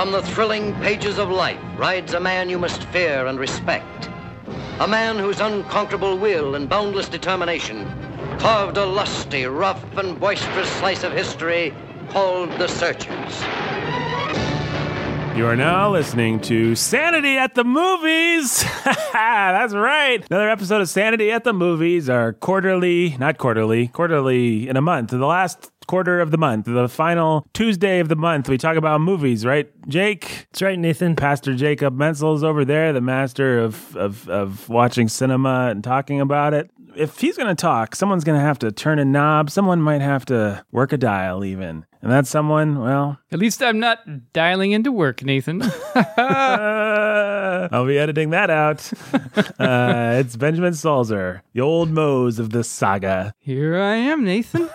From the thrilling pages of life rides a man you must fear and respect. A man whose unconquerable will and boundless determination carved a lusty, rough, and boisterous slice of history called The Searchers. You are now listening to Sanity at the Movies. That's right. Another episode of Sanity at the Movies, our quarterly, not quarterly, quarterly in a month, the last quarter of the month, the final Tuesday of the month. We talk about movies, right, Jake? That's right, Nathan. Pastor Jacob Menzel's over there, the master of, of, of watching cinema and talking about it. If he's going to talk, someone's going to have to turn a knob. Someone might have to work a dial, even. And that someone, well, At least I'm not dialing into work, Nathan. uh, I'll be editing that out. Uh, it's Benjamin Salzer, the old Mose of this saga. Here I am, Nathan.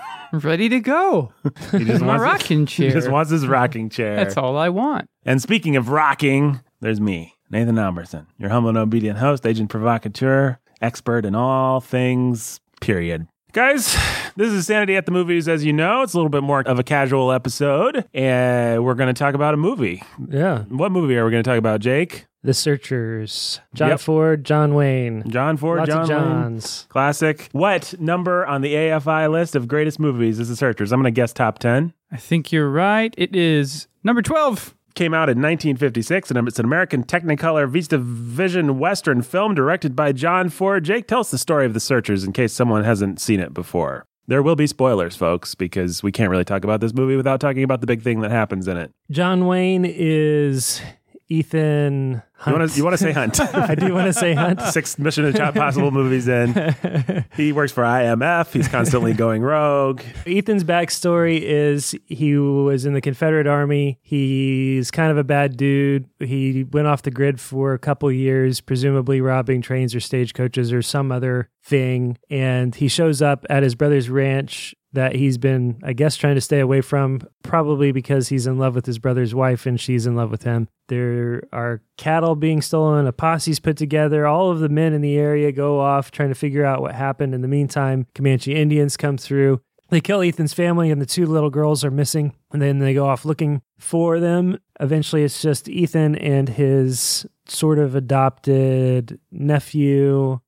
Ready to go. He just My wants rocking He chair. just wants his rocking chair. That's all I want. And speaking of rocking, there's me, Nathan Alberson, your humble and obedient host, agent provocateur, expert in all things, period. Guys, this is Sanity at the Movies, as you know. It's a little bit more of a casual episode, and we're going to talk about a movie. Yeah. What movie are we going to talk about, Jake? The Searchers. John Yep. Ford, John Wayne. John Ford, Lots John of Wayne. Johns. Classic. What number on the AFI list of greatest movies is The Searchers? I'm going to guess top 10. I think you're right. It is number 12. Came out in 1956, and it's an American Technicolor Vista Vision Western film directed by John Ford. Jake, tell us the story of The Searchers in case someone hasn't seen it before. There will be spoilers, folks, because we can't really talk about this movie without talking about the big thing that happens in it. John Wayne is Ethan You Hunt. you want to say Hunt? I do want to say Hunt. Six Mission Impossible movies in. He works for IMF. He's constantly going rogue. Ethan's backstory is he was in the Confederate Army. He's kind of a bad dude. He went off the grid for a couple years, presumably robbing trains or stagecoaches or some other thing. And he shows up at his brother's ranch that he's been, I guess, trying to stay away from, probably because he's in love with his brother's wife and she's in love with him. There are cattle being stolen, a posse's put together. All of the men in the area go off trying to figure out what happened. In the meantime, Comanche Indians come through. They kill Ethan's family, and the two little girls are missing. And then they go off looking for them. Eventually, it's just Ethan and his sort of adopted nephew,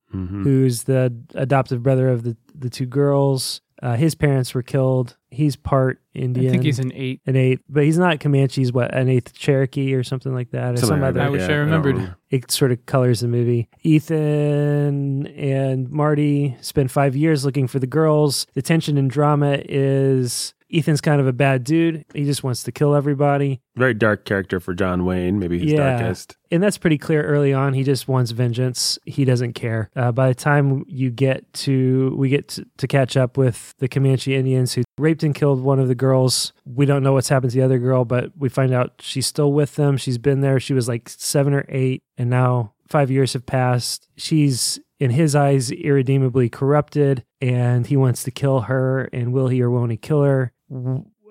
who's the adoptive brother of the, the two girls. Uh, his parents were killed. He's part Indian. I think he's an 8. an eighth, but he's not Comanche. He's what an eighth Cherokee or something like that, or Something some like other. that, I wish yeah, I remembered. remember. It sort of colors the movie. Ethan and Marty spend five years looking for the girls. The tension and drama is Ethan's kind of a bad dude. He just wants to kill everybody. Very dark character for John Wayne, maybe his Yeah. darkest. And that's pretty clear early on. He just wants vengeance. He doesn't care. Uh, by the time you get to, we get to, to catch up with the Comanche Indians who raped and killed one of the girls. We don't know what's happened to the other girl, but we find out she's still with them. She's been there. She was like seven or eight, and now five years have passed. She's, in his eyes, irredeemably corrupted, and he wants to kill her. And will he or won't he kill her?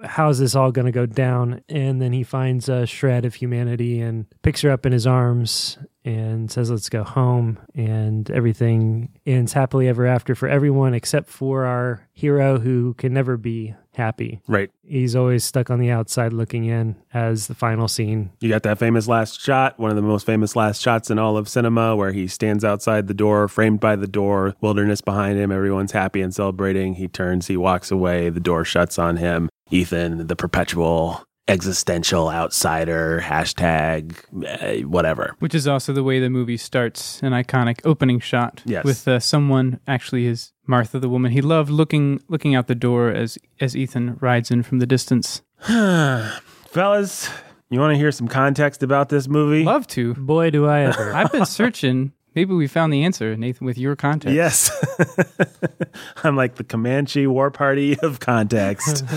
How's this all going to go down? And then he finds a shred of humanity and picks her up in his arms and says, Let's go home. And everything ends happily ever after for everyone except for our hero who can never be happy. Right. He's always stuck on the outside looking in as the final scene. You got that famous last shot, one of the most famous last shots in all of cinema, where he stands outside the door, framed by the door, wilderness behind him. Everyone's happy and celebrating. He turns, he walks away, the door shuts on him. Ethan, the perpetual existential outsider, hashtag, eh, whatever. Which is also the way the movie starts an iconic opening shot Yes. with uh, someone actually is Martha the woman. He loved looking looking out the door as as Ethan rides in from the distance. Fellas, you want to hear some context about this movie? Love to. Boy, do I ever. I've been searching. Maybe we found the answer, Nathan, with your context. Yes. I'm like the Comanche war party of context.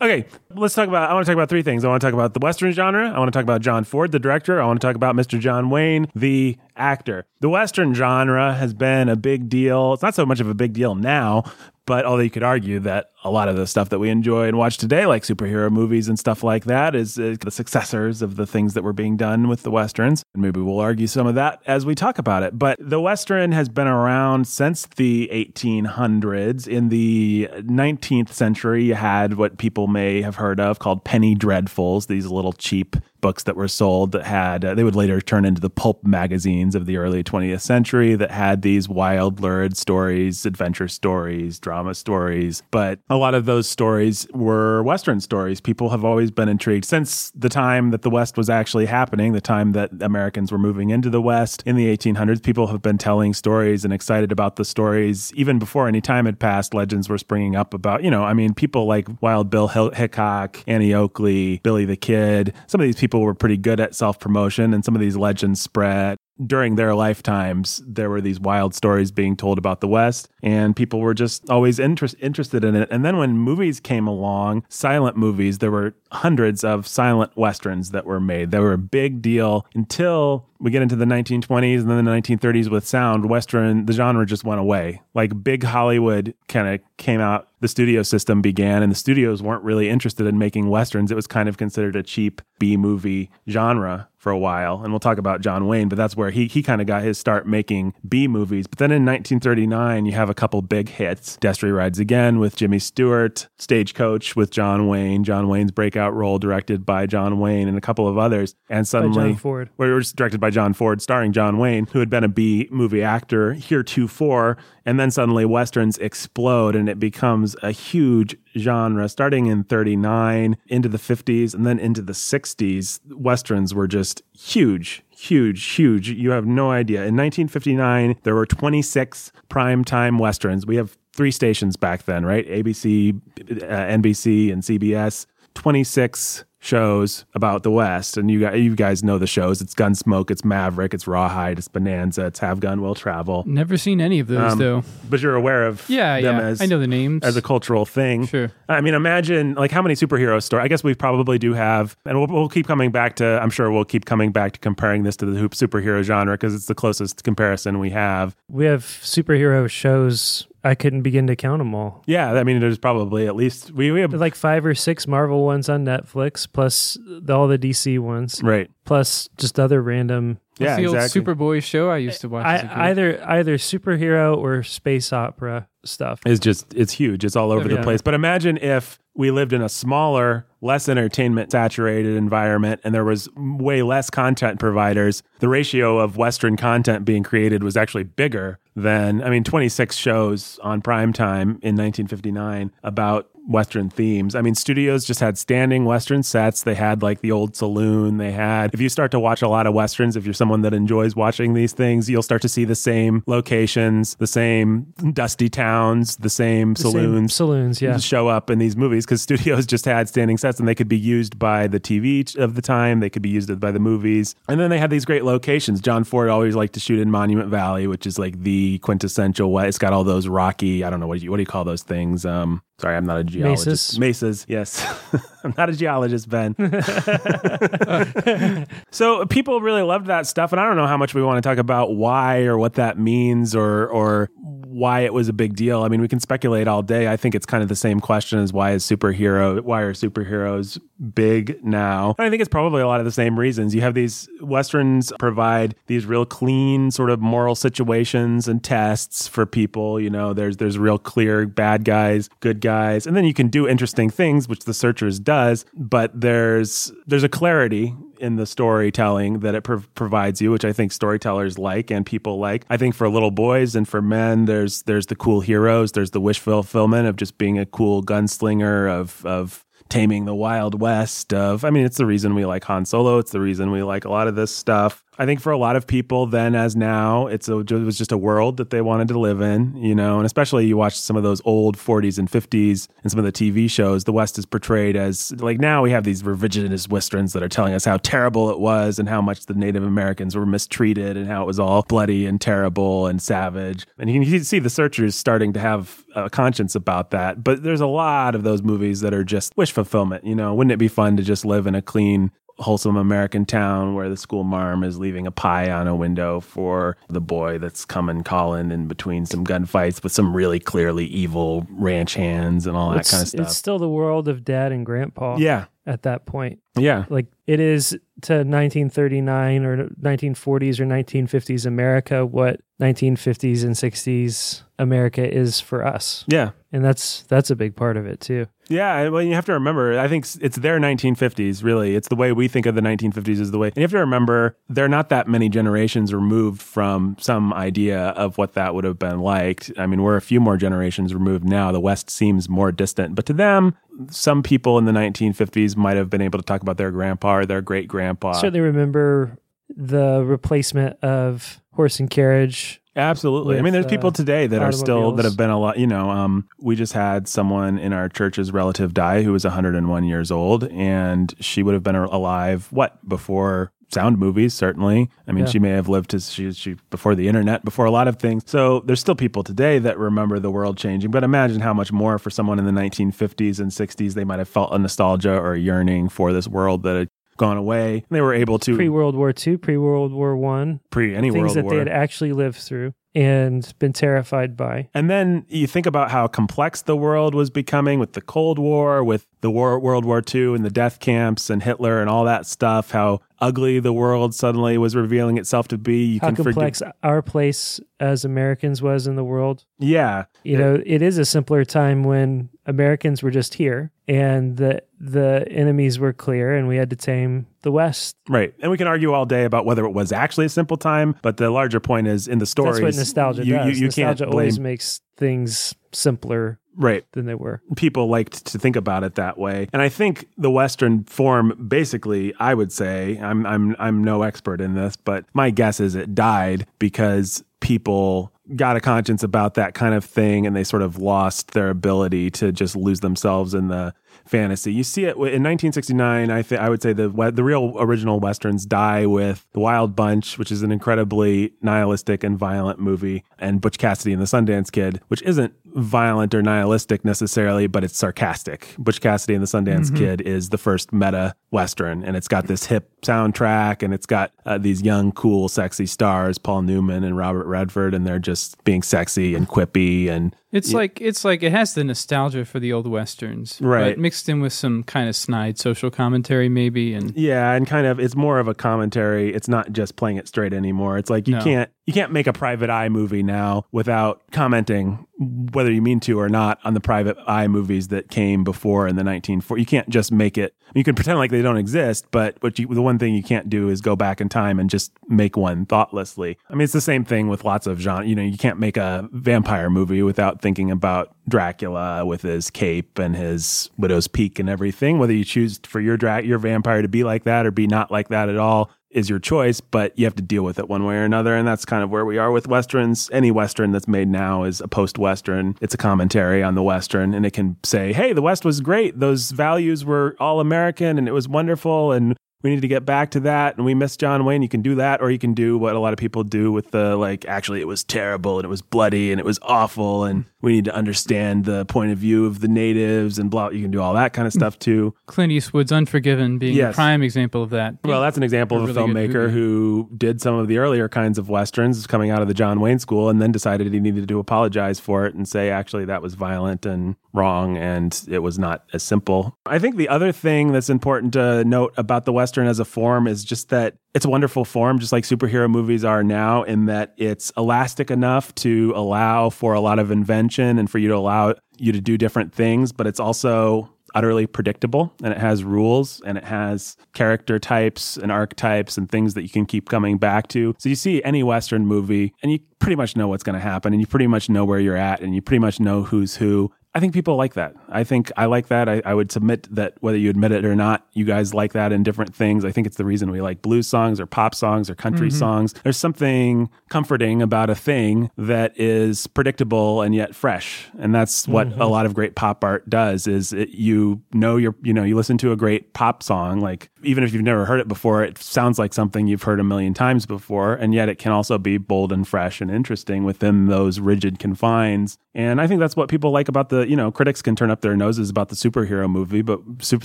Okay, let's talk about. I want to talk about three things. I want to talk about the Western genre. I want to talk about John Ford, the director. I want to talk about Mr. John Wayne, the actor. The Western genre has been a big deal. It's not so much of a big deal now, but although you could argue that a lot of the stuff that we enjoy and watch today, like superhero movies and stuff like that, is the successors of the things that were being done with the Westerns. And maybe we'll argue some of that as we talk about it. But the Western has been around since the 1800s. In the 19th century, you had what people may have heard of called penny dreadfuls, these little cheap books that were sold that had, uh, they would later turn into the pulp magazines of the early 20th century that had these wild, lurid stories, adventure stories, drama stories. But a lot of those stories were Western stories. People have always been intrigued since the time that the West was actually happening, the time that Americans were moving into the West in the 1800s. People have been telling stories and excited about the stories even before any time had passed. Legends were springing up about, you know, I mean, people like Wild Bill Hickok, Annie Oakley, Billy the Kid. Some of these people were pretty good at self promotion, and some of these legends spread during their lifetimes, there were these wild stories being told about the West, and people were just always interest, interested in it. And then when movies came along, silent movies, there were hundreds of silent westerns that were made. They were a big deal until we get into the 1920s and then the 1930s with sound. Western, the genre just went away. Like big Hollywood kind of came out, the studio system began, and the studios weren't really interested in making westerns. It was kind of considered a cheap B movie genre for a while. And we'll talk about John Wayne, but that's where he, he kind of got his start making B movies. But then in 1939, you have a couple big hits Destry Rides Again with Jimmy Stewart, Stagecoach with John Wayne, John Wayne's breakout role directed by John Wayne, and a couple of others. And suddenly, John Ford. Where it was directed by John Ford, starring John Wayne, who had been a B movie actor heretofore. And then suddenly westerns explode and it becomes a huge genre starting in 39 into the 50s and then into the 60s. Westerns were just huge, huge, huge. You have no idea. In 1959, there were 26 primetime westerns. We have three stations back then, right? ABC, uh, NBC, and CBS. 26 shows about the West, and you guys, you guys know the shows. It's Gunsmoke, it's Maverick, it's Rawhide, it's Bonanza, it's Have Gun Will Travel. Never seen any of those Um, though. But you're aware of Yeah, them yeah. as I know the names. as a cultural thing. Sure. I mean, imagine like how many superhero stories. I guess we probably do have, and we'll, we'll keep coming back to. I'm sure we'll keep coming back to comparing this to the hoop superhero genre because it's the closest comparison we have. We have superhero shows. I couldn't begin to count them all. Yeah, I mean, there's probably at least we, we have like five or six Marvel ones on Netflix, plus the, all the DC ones, right. plus just other random. Yeah, the exactly. old Superboy show I used to watch. as a kid? I, either either superhero or space opera stuff. is just it's huge. It's all over the place. But imagine if we lived in a smaller, less entertainment saturated environment and there was way less content providers. The ratio of western content being created was actually bigger than I mean 26 shows on prime time in 1959 about western themes. I mean studios just had standing western sets. They had like the old saloon. They had if you start to watch a lot of westerns if you're someone that enjoys watching these things, you'll start to see the same locations, the same dusty towns, the same The same saloons saloons, yeah. show up in these movies because studios just had standing sets and they could be used by the TV of the time. They could be used by the movies. And then they had these great locations. John Ford always liked to shoot in Monument Valley, which is like the quintessential way. It's got all those rocky, I don't know, what do you, what do you call those things? Um, sorry, I'm not a geologist. Mesas? Mesas, yes. I'm not a geologist, Ben. so people really loved that stuff, and I don't know how much we want to talk about why or what that means or or why it was a big deal. I mean, we can speculate all day. I think it's kind of the same question as why is superhero why are superheroes big now? And I think it's probably a lot of the same reasons. You have these westerns provide these real clean sort of moral situations and tests for people. You know, there's there's real clear bad guys, good guys, and then you can do interesting things, which the Searchers does. But there's there's a clarity in the storytelling that it prov- provides you, which I think storytellers like and people like. I think for little boys and for men, there's there's the cool heroes. There's the wish fulfillment of just being a cool gunslinger of of taming the wild west of i mean it's the reason we like han solo it's the reason we like a lot of this stuff i think for a lot of people then as now it's a, it was just a world that they wanted to live in you know and especially you watch some of those old 40s and 50s and some of the tv shows the west is portrayed as like now we have these revisionist westerns that are telling us how terrible it was and how much the native americans were mistreated and how it was all bloody and terrible and savage. And you can see the searchers starting to have a conscience about that but there's a lot of those movies that are just wish fulfillment you know. Wouldn't it be fun to just live in a clean wholesome American town where the school marm is leaving a pie on a window for the boy that's coming calling in between some gunfights with some really clearly evil ranch hands and all that it's, kind of stuff. it's still the world of dad and grandpa yeah. at that point. Yeah. Like it is to 1939 or 1940s or 1950s America what 1950s and 60s America is for us. Yeah. And that's that's a big part of it too. Yeah, well, you have to remember. I think it's their 1950s. Really, it's the way we think of the 1950s is the way. And you have to remember, they're not that many generations removed from some idea of what that would have been like. I mean, we're a few more generations removed now. The West seems more distant, but to them, some people in the 1950s might have been able to talk about their grandpa or their great grandpa. Certainly remember the replacement of horse and carriage. Absolutely. I mean, there's uh, people today that are still that have been a lot. You know, um, we just had someone in our church's relative die who was 101 years old, and she would have been alive what before sound movies. Certainly, I mean, Yeah. she may have lived to she she before the internet, before a lot of things. So there's still people today that remember the world changing. But imagine how much more for someone in the 1950s and 60s they might have felt a nostalgia or a yearning for this world that had gone away. And they were able to Pre World War II, pre World War One, pre any things world that war. they had actually lived through and been terrified by. And then you think about how complex the world was becoming with the Cold War, with the war, World War II and the death camps and Hitler and all that stuff, how ugly the world suddenly was revealing itself to be. You How complex our place as Americans was in the world. Yeah. You know, it is a simpler time when Americans were just here and the the enemies were clear and we had to tame the West. Right. And we can argue all day about whether it was actually a simple time, but the larger point is in the stories. That's what nostalgia you, does. You, you nostalgia can't always blame. makes things simpler Right. than they were. people liked to think about it that way. And I think the Western form, basically, I would say, I'm I'm I'm no expert in this, but my guess is it died because people got a conscience about that kind of thing and they sort of lost their ability to just lose themselves in the fantasy. You see it in 1969. I think I would say the the real original westerns die with The Wild Bunch, which is an incredibly nihilistic and violent movie, and Butch Cassidy and the Sundance Kid, which isn't violent or nihilistic necessarily, but it's sarcastic. Butch Cassidy and the Sundance Kid is the first meta western, and it's got this hip soundtrack, and it's got uh, these young, cool, sexy stars, Paul Newman and Robert Redford, and they're just being sexy and quippy and It's like it's like it has the nostalgia for the old westerns, Right. But mixed in with some kind of snide social commentary, maybe. And Yeah, and kind of it's more of a commentary. It's not just playing it straight anymore. It's like you No. can't you can't make a private eye movie now without commenting whether you mean to or not on the private eye movies that came before in the 1940s. You can't just make it you can pretend like they don't exist, but what you, the one thing you can't do is go back in time and just make one thoughtlessly. I mean, it's the same thing with lots of genre. You know, you can't make a vampire movie without thinking about Dracula with his cape and his widow's peak and everything. Whether you choose for your dra- your vampire to be like that or be not like that at all is your choice, but you have to deal with it one way or another. And that's kind of where we are with westerns. Any western that's made now is a post western. It's a commentary on the western, and it can say, "Hey, the West was great. Those values were all American, and it was wonderful, and." We need to get back to that, and we miss John Wayne. You can do that, or you can do what a lot of people do with the like. Actually, it was terrible, and it was bloody, and it was awful, and we need to understand the point of view of the natives, and blah. You can do all that kind of stuff mm. too. Clint Eastwood's Unforgiven being Yes. a prime example of that. Well, that's an example A of a really filmmaker who did some of the earlier kinds of westerns coming out of the John Wayne school and then decided he needed to apologize for it and say, actually, that was violent and wrong and it was not as simple. I think the other thing that's important to note about the Western as a form is just that it's a wonderful form, just like superhero movies are now, in that it's elastic enough to allow for a lot of invention and for you to allow you to do different things, but it's also utterly predictable and it has rules and it has character types and archetypes and things that you can keep coming back to. So you see any Western movie and you pretty much know what's going to happen and you pretty much know where you're at and you pretty much know who's who. I think people like that. I think I like that. I, I would submit that whether you admit it or not, you guys like that in different things. I think it's the reason we like blues songs or pop songs or country mm-hmm. songs. There's something comforting about a thing that is predictable and yet fresh. And that's what mm-hmm. a lot of great pop art does is it, you know you're you know you listen to a great pop song like even if you've never heard it before it sounds like something you've heard a million times before and yet it can also be bold and fresh and interesting within those rigid confines and I think that's what people like about the, you know, critics can turn up their noses about the superhero movie, but super,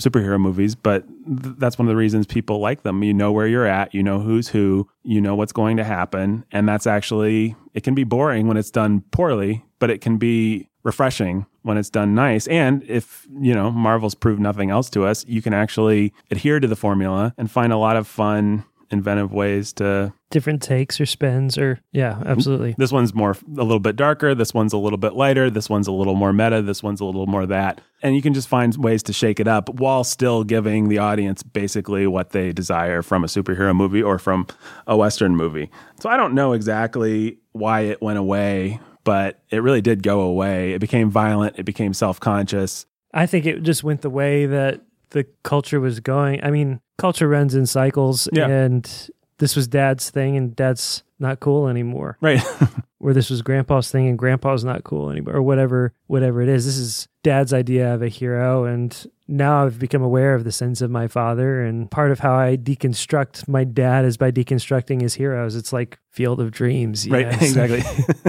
superhero movies, but th- that's one of the reasons people like them. You know where you're at, you know who's who, you know what's going to happen. And that's actually, it can be boring when it's done poorly, but it can be refreshing when it's done nice. And if, you know, Marvel's proved nothing else to us, you can actually adhere to the formula and find a lot of fun inventive ways to Different takes or spins or yeah, absolutely. this one's more a little bit darker this one's a little bit lighter this one's a little more meta this one's a little more that. And you can just find ways to shake it up while still giving the audience basically what they desire from a superhero movie or from a western movie. So i don't know exactly why it went away but it really did go away. It became violent. It became self-conscious. I think it just went the way that the culture was going. I mean, culture runs in cycles Yeah. and this was dad's thing and dad's not cool anymore. right Or this was grandpa's thing and grandpa's not cool anymore or whatever whatever it is. This is dad's idea of a hero and now I've become aware of the sins of my father and part of how I deconstruct my dad is by deconstructing his heroes. It's like Field of Dreams. Right, yes. exactly.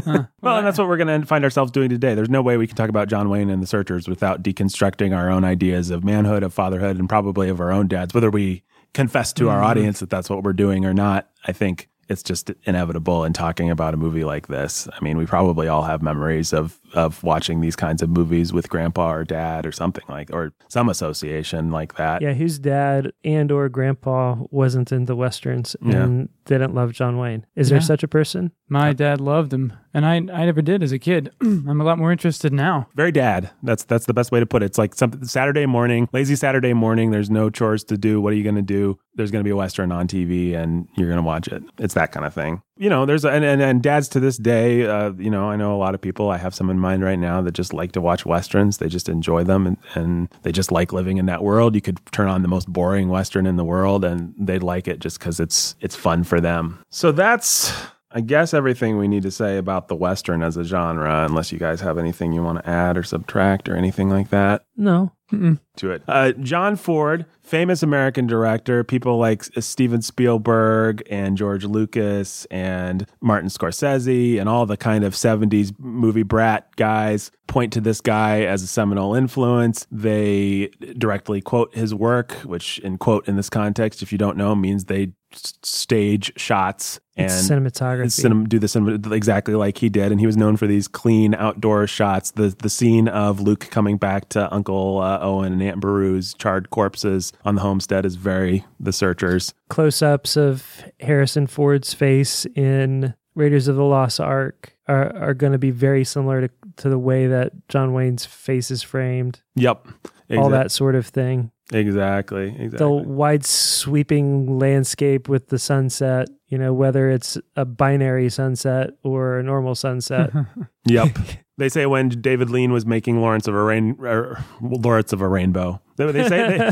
well, and that's what we're going to find ourselves doing today. There's no way we can talk about John Wayne and the Searchers without deconstructing our own ideas of manhood, of fatherhood, and probably of our own dads. Whether we confess to our mm-hmm. audience that that's what we're doing or not, I think it's just inevitable in talking about a movie like this. I mean, we probably all have memories of of watching these kinds of movies with grandpa or dad or something like, or some association like that. Yeah, whose dad and or grandpa wasn't into the westerns Yeah. and didn't love John Wayne? Is there Yeah. such a person? My dad loved him, and I I never did as a kid. I'm a lot more interested now. very dad. That's that's the best way to put it. It's like something Saturday morning, lazy Saturday morning. There's no chores to do. What are you going to do? There's going to be a western on TV, and you're going to watch it. It's that kind of thing. You know, there's and and, and dads to this day. Uh, you know, I know a lot of people. I have some in mind right now that just like to watch westerns. They just enjoy them, and, and they just like living in that world. You could turn on the most boring western in the world, and they'd like it just because it's it's fun for them. So that's I guess everything we need to say about the Western as a genre, unless you guys have anything you want to add or subtract or anything like that No. To it. Uh, John Ford, famous American director, people like Steven Spielberg and George Lucas and Martin Scorsese and all the kind of 70s movie brat guys point to this guy as a seminal influence. They directly quote his work, which in quote in this context, if you don't know, means they stage shots and It's cinematography. cinem- do the cinema exactly like he did, and he was known for these clean outdoor shots. The the scene of Luke coming back to Uncle uh, Owen and Aunt Beru's charred corpses on the homestead is very The Searchers. Close ups of Harrison Ford's face in Raiders of the Lost Ark are, are going to be very similar to, to the way that John Wayne's face is framed, Yep, all that sort of thing. Exactly, Exactly. The wide sweeping landscape with the sunset, you know, whether it's a binary sunset or a normal sunset. Yep. They say when David Lean was making Lawrence of a Rain, er, Lawrence of a Rainbow. They, they say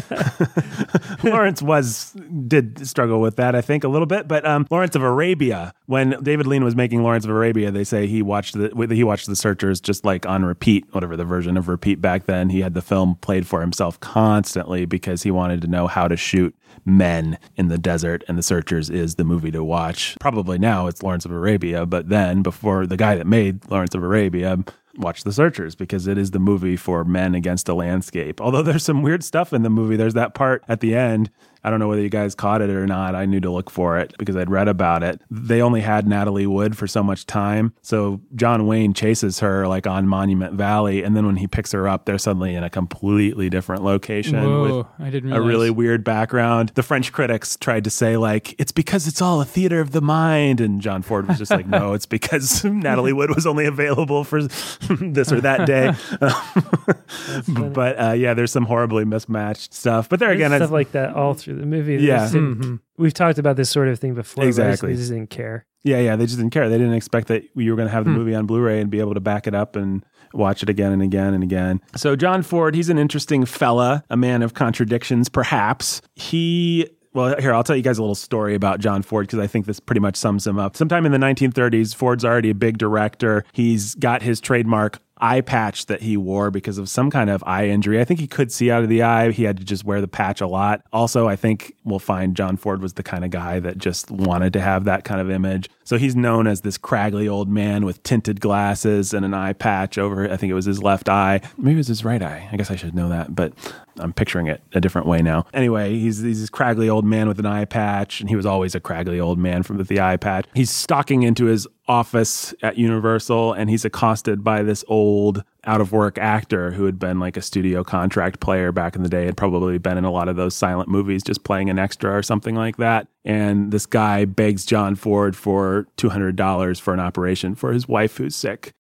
they, Lawrence was did struggle with that, I think, a little bit. But um, Lawrence of Arabia, when David Lean was making Lawrence of Arabia, they say he watched the he watched The Searchers just like on repeat, whatever the version of repeat back then. He had the film played for himself constantly because he wanted to know how to shoot men in the desert, and The Searchers is the movie to watch. Probably now it's Lawrence of Arabia, but then before the guy that made Lawrence of Arabia watch The Searchers because it is the movie for men against a landscape. Although there's some weird stuff in the movie. There's that part at the end. I don't know whether you guys caught it or not. I knew to look for it because I'd read about it. They only had Natalie Wood for so much time. So John Wayne chases her like on Monument Valley. And then when he picks her up, they're suddenly in a completely different location with Whoa, I didn't a really weird background. The French critics tried to say like it's because it's all a theater of the mind, and John Ford was just like, no, it's because Natalie Wood was only available for this or that day. but uh, yeah, there's some horribly mismatched stuff. But there There's again, stuff it's, like that all through the movie. Yeah. just didn't- Mhm. We've talked about this sort of thing before. but I just- Exactly. They just didn't care. yeah, yeah, they just didn't care. They didn't expect that you were going to have the movie on Blu-ray and be able to back it up and watch it again and again and again. So John Ford, he's an interesting fella, a man of contradictions, perhaps. He well, here, I'll tell you guys a little story about John Ford because I think this pretty much sums him up. Sometime in the 1930s, Ford's already a big director. He's got his trademark eye patch that he wore because of some kind of eye injury. I think he could see out of the eye. He had to just wear the patch a lot. Also, I think we'll find John Ford was the kind of guy that just wanted to have that kind of image. So he's known as this craggly old man with tinted glasses and an eye patch over, I think it was his left eye. Maybe it was his right eye. I guess I should know that, but I'm picturing it a different way now. Anyway, he's, he's this craggly old man with an eye patch, and he was always a craggly old man from with the eye patch. He's stalking into his office at Universal and he's accosted by this old out of work actor who had been like a studio contract player back in the day, had probably been in a lot of those silent movies, just playing an extra or something like that. And this guy begs John Ford for $200 for an operation for his wife who's sick.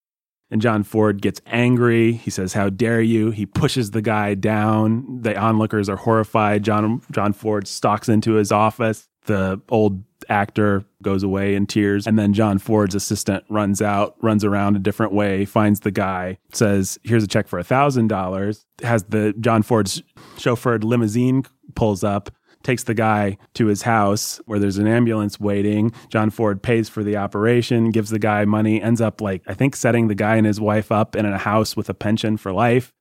And John Ford gets angry. He says, How dare you? He pushes the guy down. The onlookers are horrified. John, John Ford stalks into his office. The old actor goes away in tears. And then John Ford's assistant runs out, runs around a different way, finds the guy, says, Here's a check for a $1,000. Has the John Ford's chauffeured limousine pulls up takes the guy to his house where there's an ambulance waiting. John Ford pays for the operation, gives the guy money, ends up like, I think, setting the guy and his wife up in a house with a pension for life.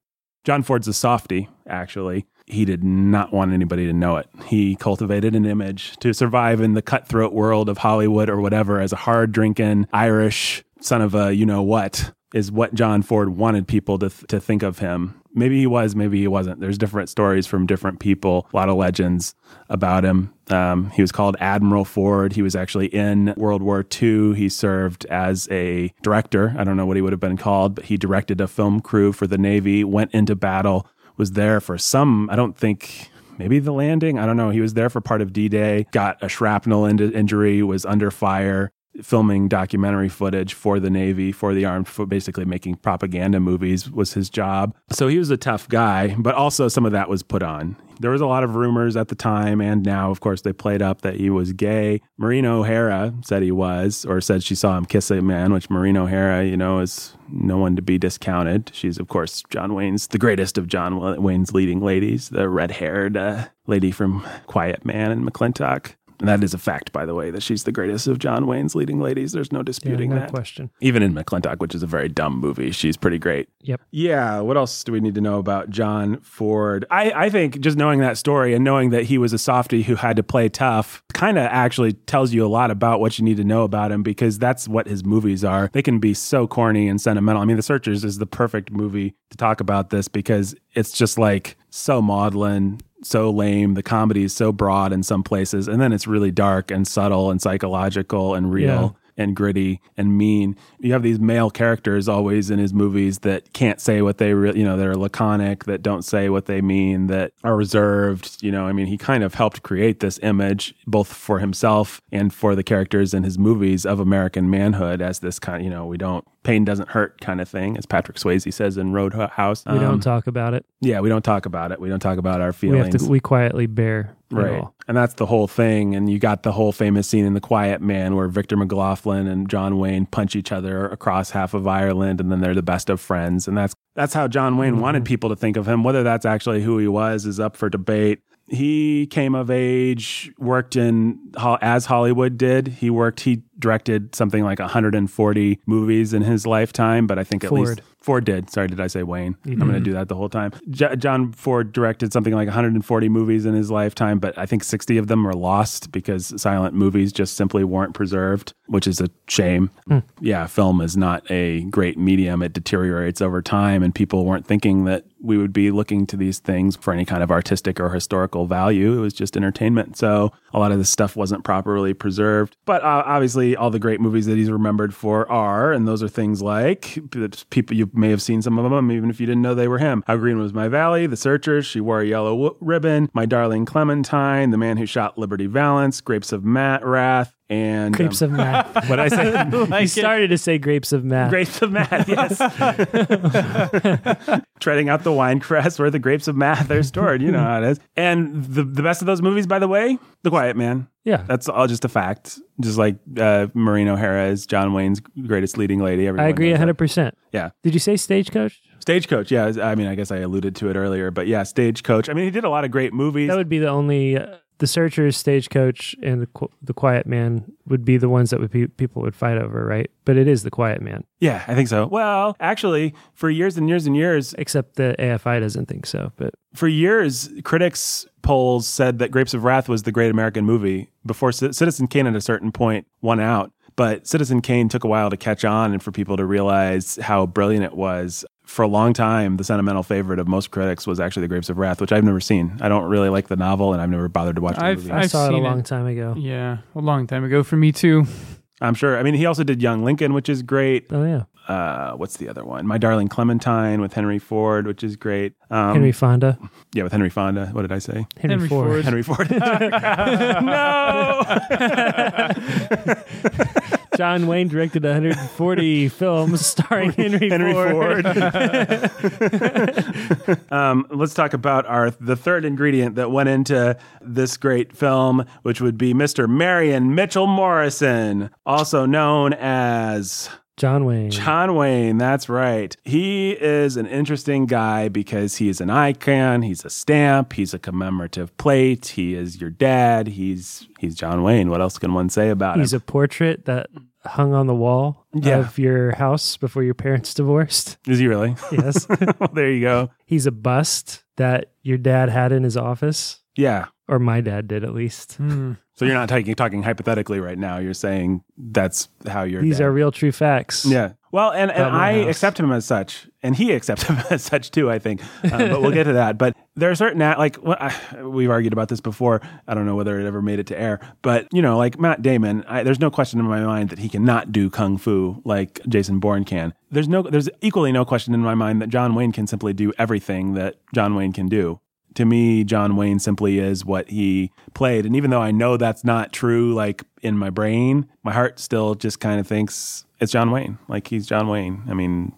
John Ford's a softy, actually. He did not want anybody to know it. He cultivated an image to survive in the cutthroat world of Hollywood or whatever as a hard drinking Irish son of a you know what is what John Ford wanted people to, th- to think of him. Maybe he was, maybe he wasn't. There's different stories from different people, a lot of legends about him. Um, he was called Admiral Ford. He was actually in World War II. He served as a director. I don't know what he would have been called, but he directed a film crew for the Navy, went into battle, was there for some, I don't think maybe the landing. I don't know. He was there for part of D Day, got a shrapnel in- injury, was under fire, filming documentary footage for the Navy, for the armed, for basically making propaganda movies was his job. So he was a tough guy, but also some of that was put on. There was a lot of rumors at the time and now, of course, they played up that he was gay. Maureen O'Hara said he was, or said she saw him kiss a man, which Maureen O'Hara, you know, is no one to be discounted. She's, of course, John Wayne's, the greatest of John Wayne's leading ladies, the red haired uh, lady from Quiet Man and McLintock. And that is a fact, by the way, that she's the greatest of John Wayne's leading ladies. There's no Yeah, disputing no that. question. Even in McLintock, which is a very dumb movie, she's pretty great. Yep. Yeah. What else do we need to know about John Ford? I, I think just knowing that story and knowing that he was a softie who had to play tough kind of actually tells you a lot about what you need to know about him because that's what his movies are. They can be so corny and sentimental. I mean, The Searchers is the perfect movie to talk about this because it's just like so maudlin so lame. The comedy is so broad in some places, and then it's really dark and subtle and psychological and real. And gritty and mean. You have these male characters always in his movies that can't say what they, re- you know, they're laconic, that don't say what they mean, that are reserved. You know, I mean, he kind of helped create this image both for himself and for the characters in his movies of American manhood as this kind you know, we don't, pain doesn't hurt kind of thing, as Patrick Swayze says in Roadhouse. We Um, don't talk about it. yeah, we don't talk about it. We don't talk about our We feelings. have to. We quietly bear. right. all. And that's the whole thing. And you got the whole famous scene in The Quiet Man where Victor McLaglen and John Wayne punch each other across half of Ireland and then they're the best of friends. And that's that's how John Wayne wanted people to think of him. Whether that's actually who he was is up for debate. He came of age, worked in as Hollywood did. He worked. He directed something like 140 movies in his lifetime, but I think at Ford. least Ford did. Sorry, did I say Wayne? I'm mm-hmm. going to do that the whole time. J- John Ford directed something like 140 movies in his lifetime, but I think 60 of them were lost because silent movies just simply weren't preserved, which is a shame. Hmm. Yeah, film is not a great medium. It deteriorates over time, and people weren't thinking that we would be looking to these things for any kind of artistic or historical value. It was just entertainment. So a lot of this stuff wasn't properly preserved. But uh, obviously, all the great movies that he's remembered for are, and those are things like people you may have seen some of them, even if you didn't know they were him. How Green Was My Valley, The Searchers, She Wore a Yellow Ribbon, My Darling Clementine, The Man Who Shot Liberty Valance, Grapes of Matt Wrath, and Grapes um, of math. what I say. you started to say grapes of math. Grapes of Math, yes. Treading out the wine press where the grapes of math are stored. You know how it is. And the, the best of those movies, by the way, The Quiet Man. Yeah. That's all just a fact. Just like uh, Maureen O'Hara is John Wayne's greatest leading lady. Everyone I agree knows 100%. Yeah. Did you say stagecoach? Stagecoach. Yeah. I mean, I guess I alluded to it earlier, but yeah, Stagecoach. I mean, he did a lot of great movies. That would be the only. Uh, the Searchers, Stagecoach, and the, Qu- the Quiet Man would be the ones that would be, people would fight over, right? But it is the Quiet Man, yeah, I think so. Well, actually, for years and years and years, except the AFI doesn't think so. But for years, critics polls said that Grapes of Wrath was the great American movie before C- Citizen Kane at a certain point won out. But Citizen Kane took a while to catch on and for people to realize how brilliant it was. For a long time, the sentimental favorite of most critics was actually The Grapes of Wrath, which I've never seen. I don't really like the novel, and I've never bothered to watch the I've- movie. I I've saw it a seen long it. time ago. Yeah, a long time ago for me too. I'm sure. I mean, he also did Young Lincoln, which is great. Oh yeah, Uh, what's the other one? My Darling Clementine with Henry Ford, which is great. Um, Henry Fonda. yeah, with Henry Fonda. What did I say? Henry, Henry Ford. Ford. Henry Ford. no. John Wayne directed 140 films starring Henry, Henry Ford. Ford. um, let's talk about our the third ingredient that went into this great film, which would be Mr. Marion Mitchell Morrison, also known as John Wayne. John Wayne, that's right. He is an interesting guy because he is an icon, he's a stamp, he's a commemorative plate, he is your dad, he's he's John Wayne. What else can one say about He's him? He's a portrait that hung on the wall Yeah. of your house before your parents divorced. is he really? Yes. well, there you go. He's a bust that your dad had in his office, Yeah. or my dad did at least. So you're not talking talking hypothetically right now. You're saying that's how you're. These are real true facts. Yeah. Well, and, and I house. accept him as such, and he accepts him as such too. I think, uh, but we'll get to that. But there are certain like what I, we've argued about this before. I don't know whether it ever made it to air, but you know, like Matt Damon, I, there's no question in my mind that he cannot do kung fu like Jason Bourne can. There's no, there's equally no question in my mind that John Wayne can simply do everything that John Wayne can do. To me, John Wayne simply is what he played, and even though I know that's not true, like in my brain, my heart still just kind of thinks it's John Wayne. Like he's John Wayne. I mean,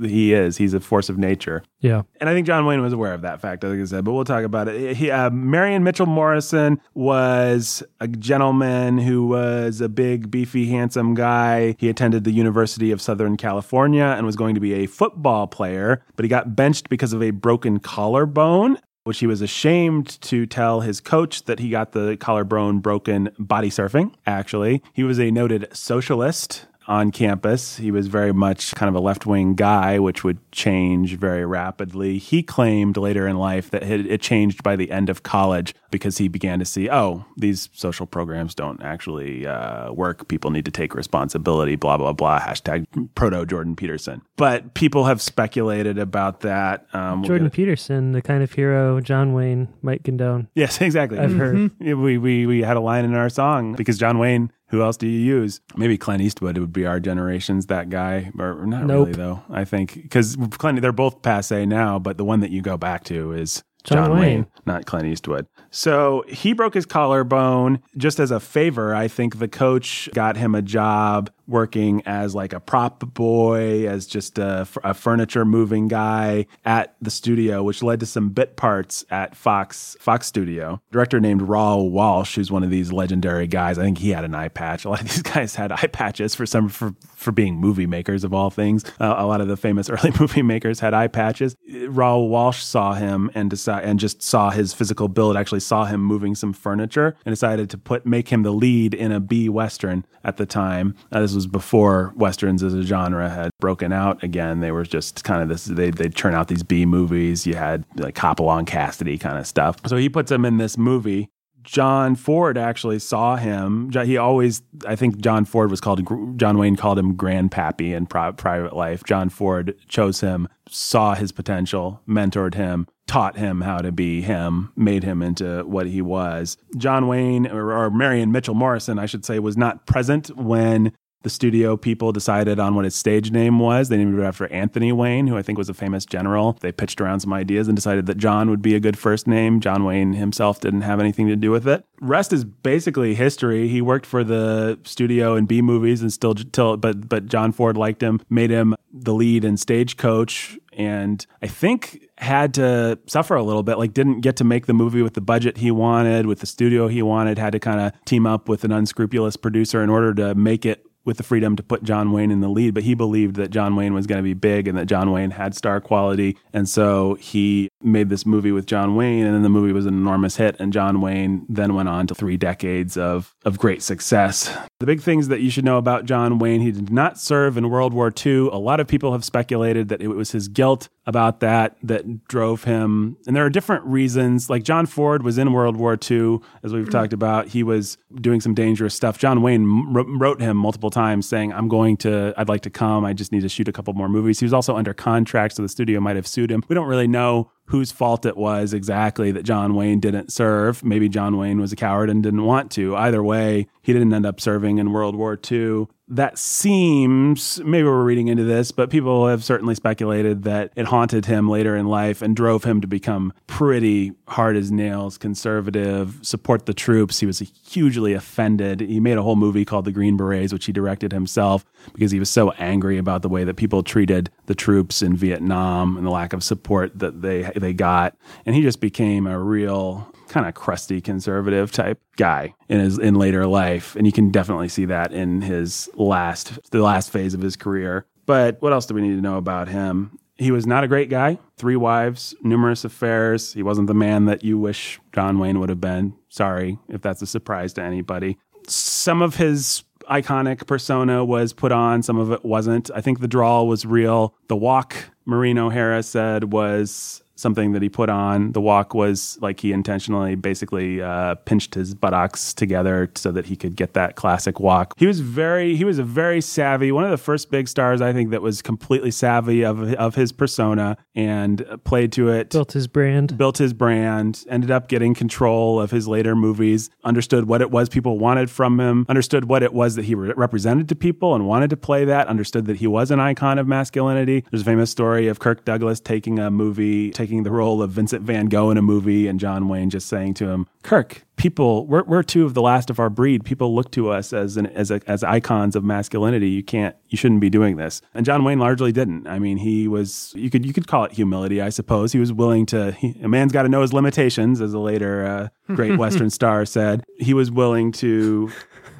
he is. He's a force of nature. Yeah. And I think John Wayne was aware of that fact, like I said, but we'll talk about it. He, uh, Marion Mitchell Morrison was a gentleman who was a big, beefy, handsome guy. He attended the University of Southern California and was going to be a football player, but he got benched because of a broken collarbone. Which he was ashamed to tell his coach that he got the collarbone broken body surfing. Actually, he was a noted socialist on campus. He was very much kind of a left wing guy, which would change very rapidly. He claimed later in life that it, it changed by the end of college because he began to see, oh, these social programs don't actually uh, work. People need to take responsibility, blah, blah, blah. Hashtag proto Jordan Peterson. But people have speculated about that. Um, we'll Jordan Peterson, the kind of hero John Wayne might condone. Yes, exactly. I've heard. We, we we had a line in our song because John Wayne. Who else do you use? Maybe Clint Eastwood It would be our generation's that guy, or not Nope. really though. I think because Clint, they're both passe now, but the one that you go back to is John John, Wayne. Wayne, not Clint Eastwood. So he broke his collarbone just as a favor. I think the coach got him a job working as like a prop boy, as just a, a furniture moving guy at the studio, which led to some bit parts at Fox Fox Studio. Director named Raoul Walsh, who's one of these legendary guys. I think he had an eye patch. A lot of these guys had eye patches for some for for being movie makers of all things. Uh, a lot of the famous early movie makers had eye patches. Raoul Walsh saw him and decided and just saw his physical build. Actually, saw him moving some furniture and decided to put make him the lead in a B western at the time. Uh, this was before westerns as a genre had broken out again. They were just kind of this. They they turn out these B movies. You had like Hopalong Cassidy kind of stuff. So he puts him in this movie. John Ford actually saw him. He always, I think John Ford was called, John Wayne called him Grandpappy in private life. John Ford chose him, saw his potential, mentored him, taught him how to be him, made him into what he was. John Wayne, or, or Marion Mitchell Morrison, I should say, was not present when the studio people decided on what his stage name was. They named it after Anthony Wayne, who I think was a famous general. They pitched around some ideas and decided that John would be a good first name. John Wayne himself didn't have anything to do with it. Rest is basically history. He worked for the studio in B movies and still till but but John Ford liked him, made him the lead in Stagecoach and I think had to suffer a little bit like didn't get to make the movie with the budget he wanted with the studio he wanted had to kind of team up with an unscrupulous producer in order to make it with the freedom to put John Wayne in the lead, but he believed that John Wayne was going to be big and that John Wayne had star quality. And so he made this movie with John Wayne, and then the movie was an enormous hit. And John Wayne then went on to three decades of, of great success. The big things that you should know about John Wayne he did not serve in World War II. A lot of people have speculated that it was his guilt about that that drove him. And there are different reasons. Like John Ford was in World War II, as we've talked about. He was doing some dangerous stuff. John Wayne wrote him multiple times saying, I'm going to, I'd like to come. I just need to shoot a couple more movies. He was also under contract, so the studio might have sued him. We don't really know whose fault it was exactly that John Wayne didn't serve. Maybe John Wayne was a coward and didn't want to. Either way, he didn't end up serving in World War II. That seems, maybe we're reading into this, but people have certainly speculated that it haunted him later in life and drove him to become pretty hard as nails conservative, support the troops. He was hugely offended. He made a whole movie called The Green Berets, which he directed himself because he was so angry about the way that people treated the troops in Vietnam and the lack of support that they they got. And he just became a real kind of crusty conservative type guy in his in later life and you can definitely see that in his last the last phase of his career. But what else do we need to know about him? He was not a great guy. Three wives numerous affairs. He wasn't the man that you wish john wayne would have been. Sorry if that's a surprise to anybody. Some of his iconic persona was put on, some of it wasn't. I think the draw was real. The walk, Maureen O'Hara said, was something that he put on. The walk was like he intentionally basically uh, pinched his buttocks together so that he could get that classic walk. He was very, he was a very savvy, one of the first big stars I think that was completely savvy of of his persona and played to it. Built his brand. Built his brand. Ended up getting control of his later movies. Understood what it was people wanted from him. Understood what it was that he re- represented to people and wanted to play that. Understood that he was an icon of masculinity. There's a famous story of Kirk Douglas taking a movie. Taking taking the role of Vincent Van Gogh in a movie and John Wayne just saying to him, Kirk, people, we're, we're two of the last of our breed. People look to us as an, as, a, as icons of masculinity. You can't, you shouldn't be doing this. And John Wayne largely didn't. I mean, he was, you could, you could call it humility, I suppose. He was willing to, he, a man's got to know his limitations, as a later uh, great Western star said. He was willing to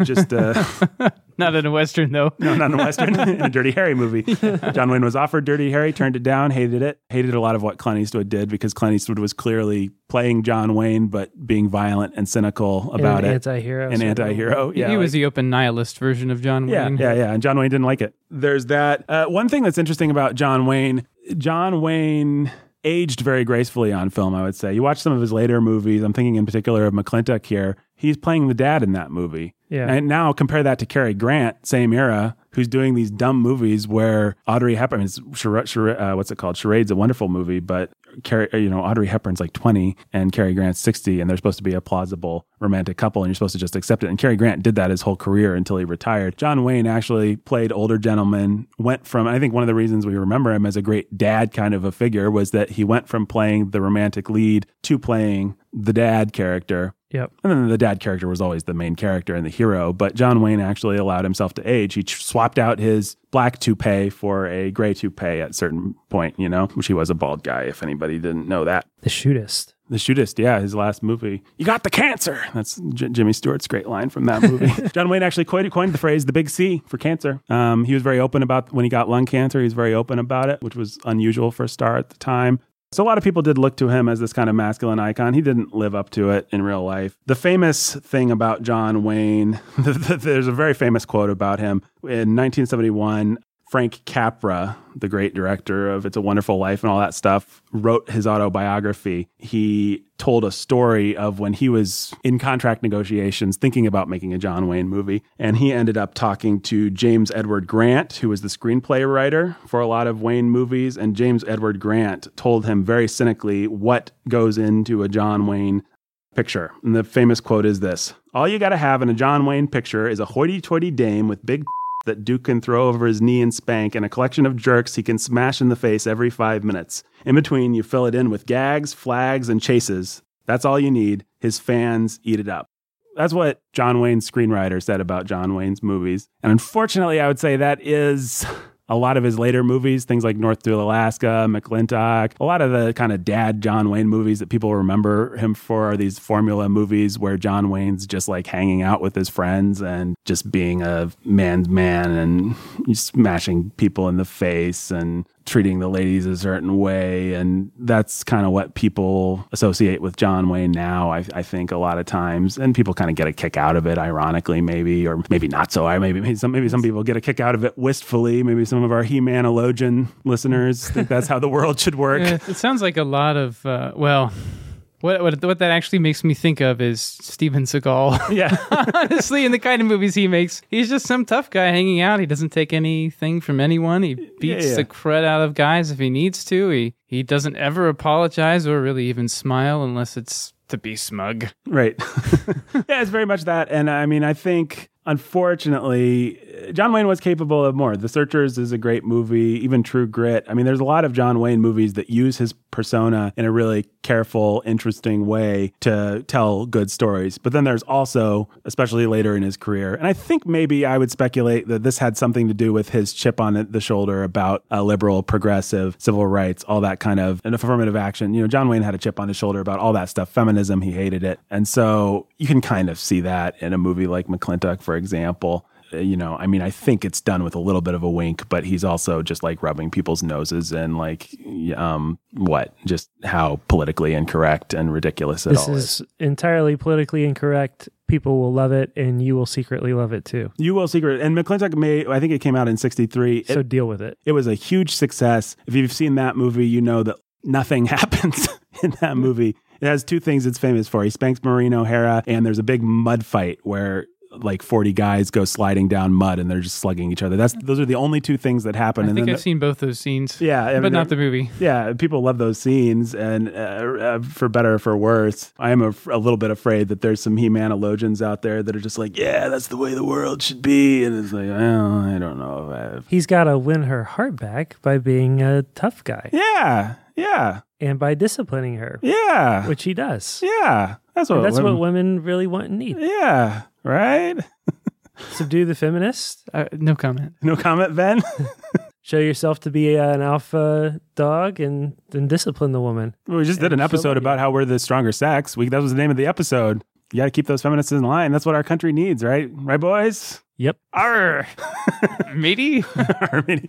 just, uh, Not in a Western, though. No, not in a Western. in a Dirty Harry movie. John Wayne was offered Dirty Harry, turned it down, hated it, hated a lot of what Clint Eastwood did because Clint Eastwood was clearly playing John Wayne, but being violent and cynical about an it. Anti-hero. An anti-hero. Yeah, he was like- the open nihilist version of John yeah, Wayne. yeah, yeah. And John Wayne didn't like it. There's that. Uh, one thing that's interesting about John Wayne, John Wayne aged very gracefully on film, I would say. You watch some of his later movies, I'm thinking in particular of McLintock here. He's playing the dad in that movie. Yeah. And now compare that to Cary Grant, same era, who's doing these dumb movies where Audrey Hepburn is, chara- chara- uh, what's it called? Charade's a wonderful movie, but Cary, uh, you know, Audrey Hepburn's like 20 and Cary Grant's 60, and they're supposed to be a plausible romantic couple, and you're supposed to just accept it. And Cary Grant did that his whole career until he retired. John Wayne actually played older gentlemen, went from, I think one of the reasons we remember him as a great dad kind of a figure was that he went from playing the romantic lead to playing the dad character. Yep. And then the dad character was always the main character and the hero. But John Wayne actually allowed himself to age. He swapped out his black toupee for a gray toupee at a certain point, you know, which he was a bald guy, if anybody didn't know that. The shootist. The Shootist, yeah, his last movie. You got the cancer. That's J- Jimmy Stewart's great line from that movie. John Wayne actually coined, coined the phrase "the big C" for cancer. Um, he was very open about when he got lung cancer. He was very open about it, which was unusual for a star at the time. So a lot of people did look to him as this kind of masculine icon. He didn't live up to it in real life. The famous thing about John Wayne, there's a very famous quote about him in 1971. Frank Capra, the great director of It's a Wonderful Life and all that stuff, wrote his autobiography. He told a story of when he was in contract negotiations thinking about making a John Wayne movie. And he ended up talking to James Edward Grant, who was the screenplay writer for a lot of Wayne movies. And James Edward Grant told him very cynically what goes into a John Wayne picture. And the famous quote is this All you got to have in a John Wayne picture is a hoity toity dame with big that Duke can throw over his knee and spank, and a collection of jerks he can smash in the face every five minutes. In between, you fill it in with gags, flags, and chases. That's all you need. His fans eat it up. That's what John Wayne's screenwriter said about John Wayne's movies. And unfortunately, I would say that is a lot of his later movies, things like North to Alaska, McLintock, a lot of the kind of dad John Wayne movies that people remember him for are these formula movies where John Wayne's just like hanging out with his friends and just being a man's man and smashing people in the face and treating the ladies a certain way. And that's kind of what people associate with John Wayne now, I, I think, a lot of times. And people kind of get a kick out of it, ironically, maybe, or maybe not so. I maybe, maybe some maybe some people get a kick out of it wistfully. Maybe some of our He Manologian listeners think that's how the world should work. It sounds like a lot of uh, well. What, what what that actually makes me think of is Steven Seagal. Yeah. Honestly, in the kind of movies he makes, he's just some tough guy hanging out. He doesn't take anything from anyone. He beats yeah. the crud out of guys if he needs to. He he doesn't ever apologize or really even smile unless it's to be smug. Right. yeah, it's very much that. And I mean, I think unfortunately, John Wayne was capable of more. The Searchers is a great movie, even True Grit. I mean, there's a lot of John Wayne movies that use his persona in a really careful, interesting way to tell good stories. But then there's also, especially later in his career, and I think maybe I would speculate that this had something to do with his chip on the shoulder about a liberal, progressive, civil rights, all that kind of an affirmative action. You know, John Wayne had a chip on his shoulder about all that stuff, feminism, he hated it. And so you can kind of see that in a movie like McLintock, for example uh, you know, I mean, I think it's done with a little bit of a wink, but he's also just like rubbing people's noses and like, um, what, just how politically incorrect and ridiculous it This all is entirely politically incorrect. People will love it, and you will secretly love it too. You will secret and McLintock may I think it came out in '63. So It, deal with it. it was a huge success. If you've seen that movie, you know that nothing happens in that movie. It has two things it's famous for. He spanks Maureen O'Hara, and there's a big mud fight where like 40 guys go sliding down mud and they're just slugging each other. That's those are the only two things that happen. I and think then I've the- seen both those scenes. yeah, I mean, but not the movie. Yeah, people love those scenes, and uh, uh, for better or for worse, I am a, a little bit afraid that there's some He-Manologians out there that are just like, yeah, that's the way the world should be, and it's like, well, I don't know. If I... He's got to win her heart back by being a tough guy Yeah, yeah, and by disciplining her, yeah, which he does. yeah. That's what. And that's what women- women really want and need. Yeah, right. Subdue the feminist. Uh, no comment. No comment, Ben. Show yourself to be an alpha dog, and then discipline the woman. we just did an episode about how we're the stronger sex. We that was the name of the episode. You got to keep those feminists in line. That's what our country needs, right? Right, boys. Yep. Arr. Matey? I mean,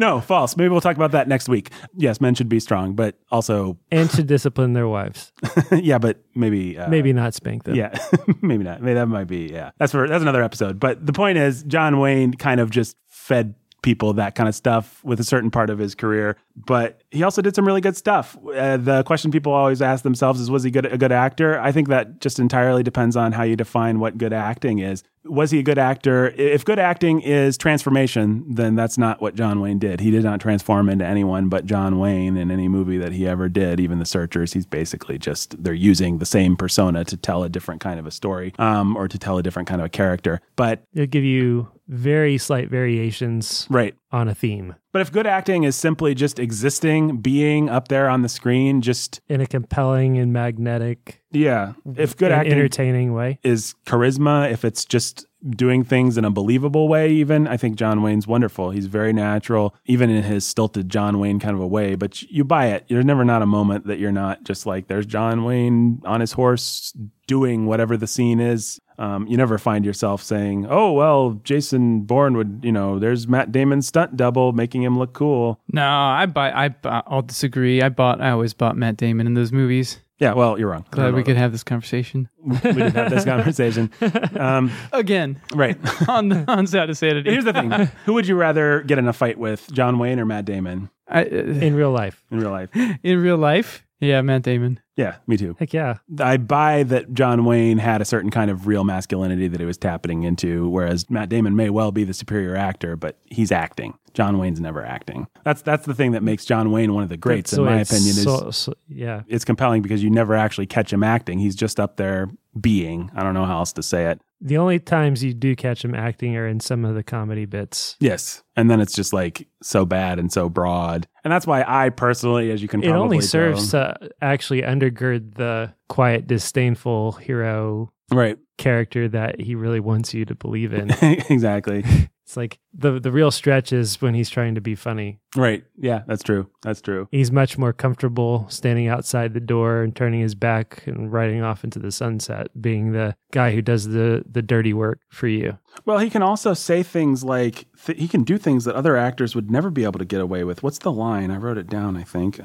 no, false. Maybe we'll talk about that next week. Yes, men should be strong, but also, And to discipline their wives. yeah, but maybe, uh, Maybe not spank them. yeah, maybe not. Maybe that might be, yeah. That's for that's another episode. But the point is, John Wayne kind of just fed people that kind of stuff with a certain part of his career, but he also did some really good stuff. Uh, the question people always ask themselves is, was he good, a good actor? I think that just entirely depends on how you define what good acting is. Was he a good actor? If good acting is transformation, then that's not what John Wayne did. He did not transform into anyone but John Wayne in any movie that he ever did. Even The Searchers, he's basically just they're using the same persona to tell a different kind of a story, um, or to tell a different kind of a character. But They'll give you very slight variations right, on a theme. But if good acting is simply just existing, being up there on the screen, just in a compelling and magnetic yeah, if good acting entertaining way. is charisma, if it's just doing things in a believable way, even I think John Wayne's wonderful. He's very natural, even in his stilted John Wayne kind of a way. But you buy it. There's never not a moment that you're not just like, there's John Wayne on his horse doing whatever the scene is. Um, you never find yourself saying, "Oh well, Jason Bourne would," you know. There's Matt Damon's stunt double making him look cool. No, I buy. I I'll disagree. I bought. I always bought Matt Damon in those movies. Yeah, well, you're wrong. Glad we could have this conversation we did have this conversation. Um, again right. on on Sad Sanity. Here's the thing: Who would you rather get in a fight with, John Wayne or Matt Damon I, uh, In real life. in real life? in real life, yeah, Matt Damon. Yeah, me too. Heck yeah. I buy that John Wayne had a certain kind of real masculinity that he was tapping into, whereas Matt Damon may well be the superior actor, but he's acting. John Wayne's never acting. That's that's the thing that makes John Wayne one of the greats, That's in my opinion. Is so- so- yeah. it's compelling because you never actually catch him acting. He's just up there being. I don't know how else to say it. The only times you do catch him acting are in some of the comedy bits. Yes, and then it's just like so bad and so broad, and that's why I personally, as you can, probably It only tell- serves to uh, actually undergird the quiet, disdainful hero right. character that he really wants you to believe in. exactly. It's like the the real stretch is when he's trying to be funny. Right. Yeah, that's true. That's true. He's much more comfortable standing outside the door and turning his back and riding off into the sunset, being the guy who does the the dirty work for you. Well, he can also say things like th- he can do things that other actors would never be able to get away with. What's the line? I wrote it down, I think.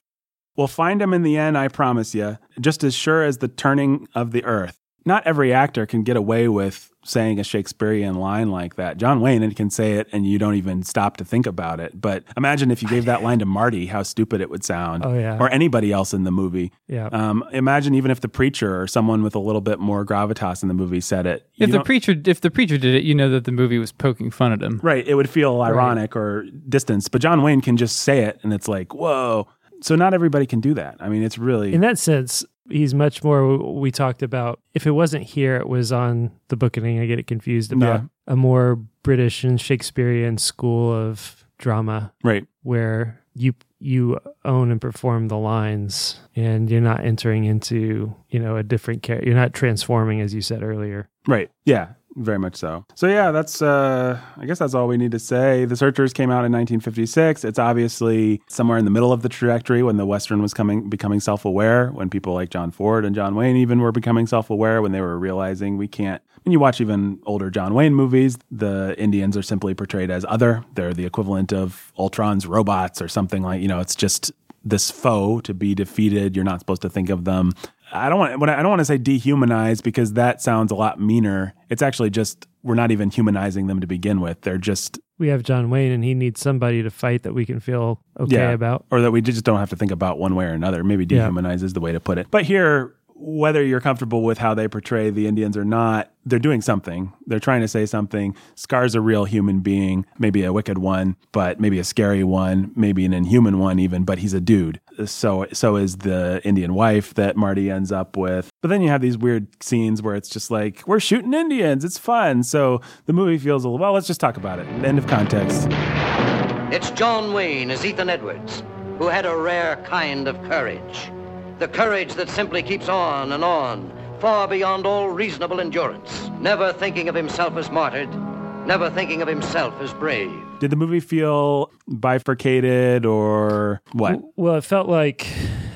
We'll find him in the end, I promise you, just as sure as the turning of the earth. Not every actor can get away with saying a Shakespearean line like that. John Wayne can say it and you don't even stop to think about it. But imagine if you gave that line to Marty, how stupid it would sound. Oh, yeah. Or anybody else in the movie. Yeah. Um, imagine even if the preacher or someone with a little bit more gravitas in the movie said it. If the preacher if the preacher did it, you know that the movie was poking fun at him. Right. It would feel ironic or distance. But John Wayne can just say it and it's like, whoa. So not everybody can do that. I mean, it's really. In that sense, he's much more. We talked about if it wasn't here, it was on the booking. I get it confused about Yeah. a more British and Shakespearean school of drama right. where you you own and perform the lines, and you're not entering into you know a different character. You're not transforming, as you said earlier. Right. Yeah. Very much so. So yeah, that's uh I guess that's all we need to say. The Searchers came out in 1956. It's obviously somewhere in the middle of the trajectory when the western was coming becoming self-aware, when people like John Ford and John Wayne even were becoming self-aware when they were realizing we can't when you watch even older John Wayne movies, the Indians are simply portrayed as other. They're the equivalent of Ultron's robots or something like, you know, it's just this foe to be defeated. You're not supposed to think of them. I don't want. I I don't want to say dehumanize because that sounds a lot meaner. It's actually just we're not even humanizing them to begin with. They're just We have John Wayne, and he needs somebody to fight that we can feel okay yeah, about. or that we just don't have to think about one way or another. Maybe Yeah. dehumanize is the way to put it. But here, whether you're comfortable with how they portray the Indians or not, they're doing something. They're trying to say something. Scar's a real human being, maybe a wicked one, but maybe a scary one, maybe an inhuman one even, but he's a dude. So so is the Indian wife that Marty ends up with. But then you have these weird scenes where it's just like, we're shooting Indians. It's fun. So the movie feels a little, well, let's just talk about it. End of context. It's John Wayne as Ethan Edwards, who had a rare kind of courage. The courage that simply keeps on and on, far beyond all reasonable endurance, never thinking of himself as martyred, never thinking of himself as brave. Did the movie feel bifurcated or what? Well, it felt like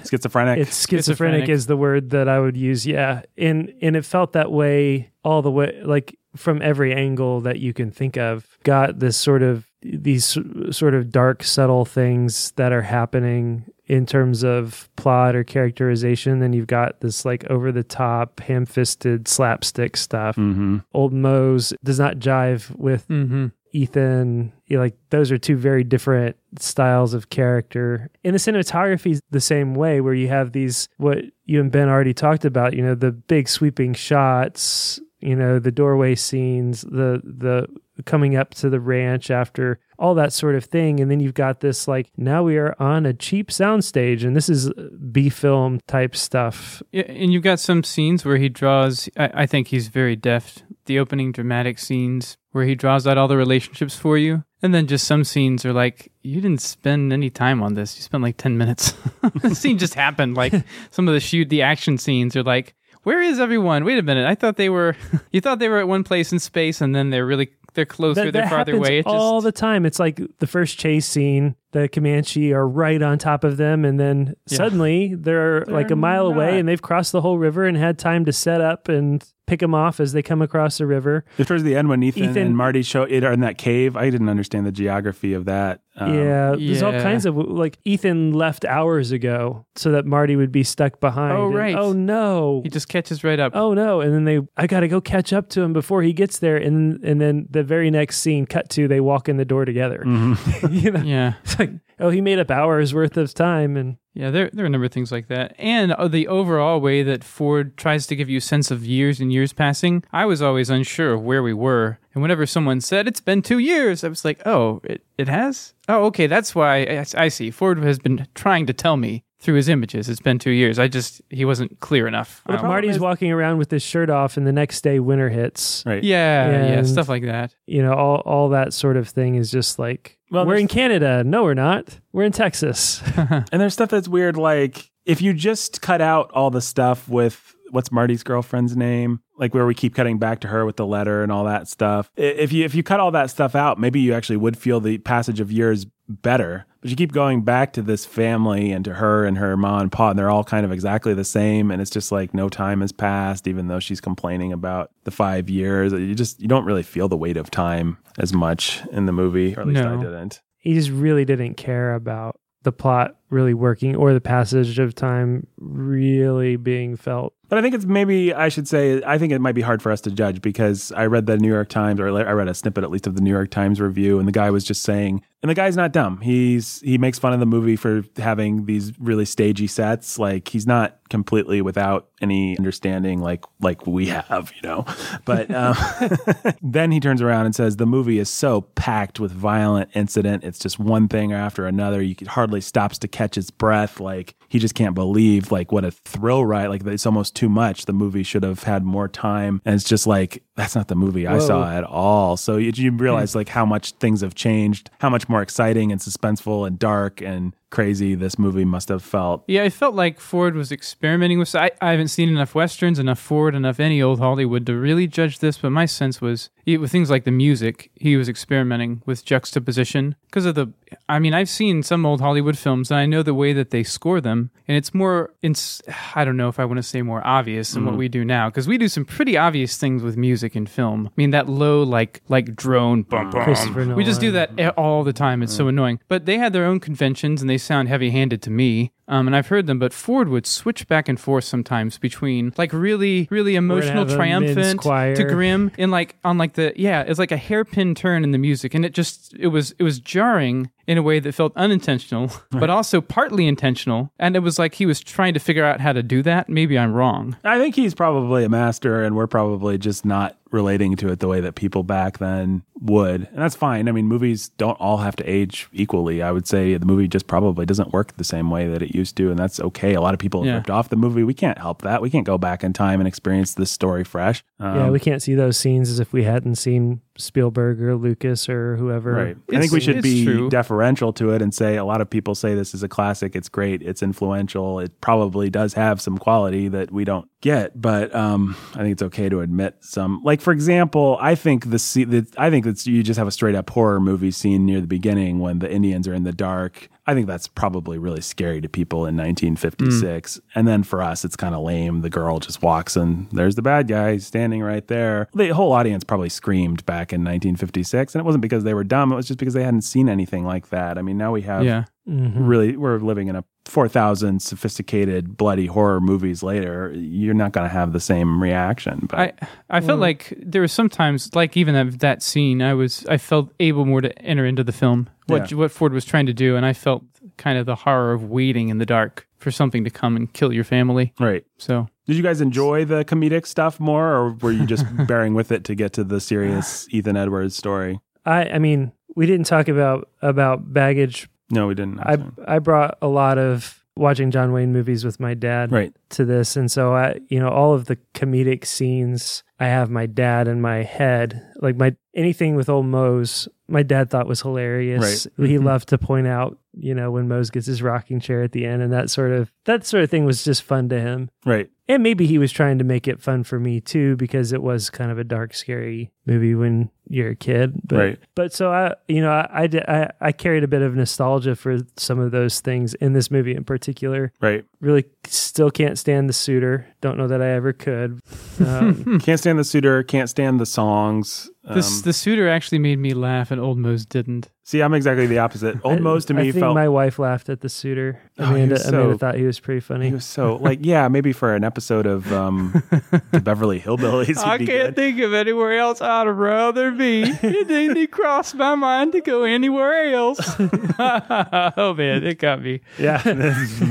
Schizophrenic? It's schizophrenic, Schizophrenic. is the word that I would use. Yeah, and and it felt that way all the way, like from every angle that you can think of. Got this sort of these sort of dark, subtle things that are happening in terms of plot or characterization. Then you've got this like over the top, ham fisted slapstick stuff. mm-hmm. Old Mose does not jive with Mm-hmm. Ethan, you know, like those are two very different styles of character. And the cinematography is the same way, where you have these what you and Ben already talked about. You know, the big sweeping shots. You know, the doorway scenes, the the coming up to the ranch after all that sort of thing, and then you've got this like now we are on a cheap soundstage, and this is uh, B film type stuff. Yeah, and you've got some scenes where he draws. I, I think he's very deft. The opening dramatic scenes where he draws out all the relationships for you, and then just some scenes are like you didn't spend any time on this. You spent like ten minutes. the scene just happened. Like some of the shoot, the action scenes are like, where is everyone? Wait a minute. I thought they were. you thought they were at one place in space, and then they're really they're closer. That, they're that farther away. It all just, the time. It's like the first chase scene, the Comanche are right on top of them, and then Yeah. suddenly they're, like a mile not. away, and they've crossed the whole river and had time to set up and pick them off as they come across the river. Towards the end, when Ethan, Ethan- and Marty show it are in that cave, I didn't understand the geography of that. Um, yeah, there's all kinds of like Ethan left hours ago so that Marty would be stuck behind. Oh, and, right. oh no. he just catches right up. Oh no! And then they, I gotta go catch up to him before he gets there. And and then the very next scene, cut to they walk in the door together. you know, Yeah. it's like, oh, he made up hours worth of time, and Yeah, there there are a number of things like that, and uh, the overall way that Ford tries to give you a sense of years and years passing. I was always unsure of where we were, and whenever someone said it's been two years, I was like, oh, it it has. Oh, okay, that's why I, I see. Ford has been trying to tell me through his images it's been two years. I just he wasn't clear enough. But Um, Marty's is- walking around with his shirt off, and the next day winter hits. Right. yeah, yeah, stuff like that. You know, all all that sort of thing is just like Well, we're in Canada. No, we're not. We're in Texas. And there's stuff that's weird, like if you just cut out all the stuff with what's Marty's girlfriend's name? Like where we keep cutting back to her with the letter and all that stuff. If you if you cut all that stuff out, maybe you actually would feel the passage of years better. But you keep going back to this family and to her and her mom and pa, and they're all kind of exactly the same. And it's just like no time has passed, even though she's complaining about the five years. You just you don't really feel the weight of time as much in the movie, or at least I didn't. he just really didn't care about the plot really working or the passage of time really being felt. But I think it's maybe I should say I think it might be hard for us to judge because I read the New York Times or I read a snippet at least of the New York Times review and the guy was just saying and the guy's not dumb. He's he makes fun of the movie for having these really stagey sets. Like he's not completely without any understanding like like we have, you know. But um, then he turns around and says the movie is so packed with violent incident. It's just one thing after another. You hardly stops to catch his breath. Like he just can't believe like what a thrill ride. Like it's almost too much. The movie should have had more time. And it's just like that's not the movie I saw at all. So you, you realize like how much things have changed, how much more exciting and suspenseful and dark and crazy this movie must have felt. Yeah, I felt like Ford was experimenting with. I, I haven't seen enough westerns, enough Ford, enough any old Hollywood to really judge this. But my sense was, with things like the music, he was experimenting with juxtaposition because of the. I mean, I've seen some old Hollywood films, and I know the way that they score them, and it's more. It's I don't know if I want to say more obvious than what mm-hmm. we do now because we do some pretty obvious things with music and film. I mean, that low like like drone bum bum. We just do that all the time. It's so mm. annoying. But they had their own conventions and they sound heavy handed to me. Um, and I've heard them, but Ford would switch back and forth sometimes between like really, really emotional, have a men's triumphant to grim, and like on like the yeah, it's like a hairpin turn in the music, and it just it was it was jarring in a way that felt unintentional, but also partly intentional, and it was like he was trying to figure out how to do that. Maybe I'm wrong. I think he's probably a master, and we're probably just not relating to it the way that people back then would. And that's fine. I mean, movies don't all have to age equally. I would say the movie just probably doesn't work the same way that it used to, and that's okay. A lot of people have Yeah. ripped off the movie. We can't help that. We can't go back in time and experience this story fresh. Um, yeah, we can't see those scenes as if we hadn't seen Spielberg or Lucas or whoever. Right. I think we should be true. deferential to it and say a lot of people say this is a classic. It's great. It's influential. It probably does have some quality that we don't get, but um, I think it's okay to admit some. Like for example, I think the, se- the I think that you just have a straight up horror movie scene near the beginning when the Indians are in the dark. I think that's probably really scary to people in 1956. And then for us, it's kind of lame. The girl just walks and there's the bad guy standing right there. The whole audience probably screamed back in 1956. And it wasn't because they were dumb. It was just because they hadn't seen anything like that. I mean, now we have Yeah. Mm-hmm. really, we're living in a 4,000 sophisticated, bloody horror movies later. You're not going to have the same reaction. But I I felt like there was sometimes like even that that scene I was I felt able more to enter into the film what Yeah. what Ford was trying to do and I felt kind of the horror of waiting in the dark for something to come and kill your family. right. So Did you guys enjoy the comedic stuff more, or were you just bearing with it to get to the serious Ethan Edwards story? I I mean, we didn't talk about about baggage. No, we didn't. I I brought a lot of watching John Wayne movies with my dad right. to this, and so I, you know, all of the comedic scenes, I have my dad in my head. Like my anything with old Mose, my dad thought was hilarious. He Mhm. loved to point out, you know, when Mose gets his rocking chair at the end, and that sort of that sort of thing was just fun to him. Right. And maybe he was trying to make it fun for me too, because it was kind of a dark, scary movie when you're a kid. But, Right. But so I, you know, I, I, I, I carried a bit of nostalgia for some of those things in this movie in particular. Right. Really, still can't stand the suitor. Don't know that I ever could. Um, Can't stand the suitor. Can't stand the songs. This Um, the suitor actually made me laugh and Old Mose didn't. see, I'm exactly the opposite. Old Mose to I me think felt my wife laughed at the suitor. Oh, Amanda, Amanda so- thought he was pretty funny. he was so like yeah maybe for an episode of um, the Beverly Hillbillies. I can't good. think of anywhere else I'd rather be. It didn't cross my mind to go anywhere else. oh man, it got me. Yeah,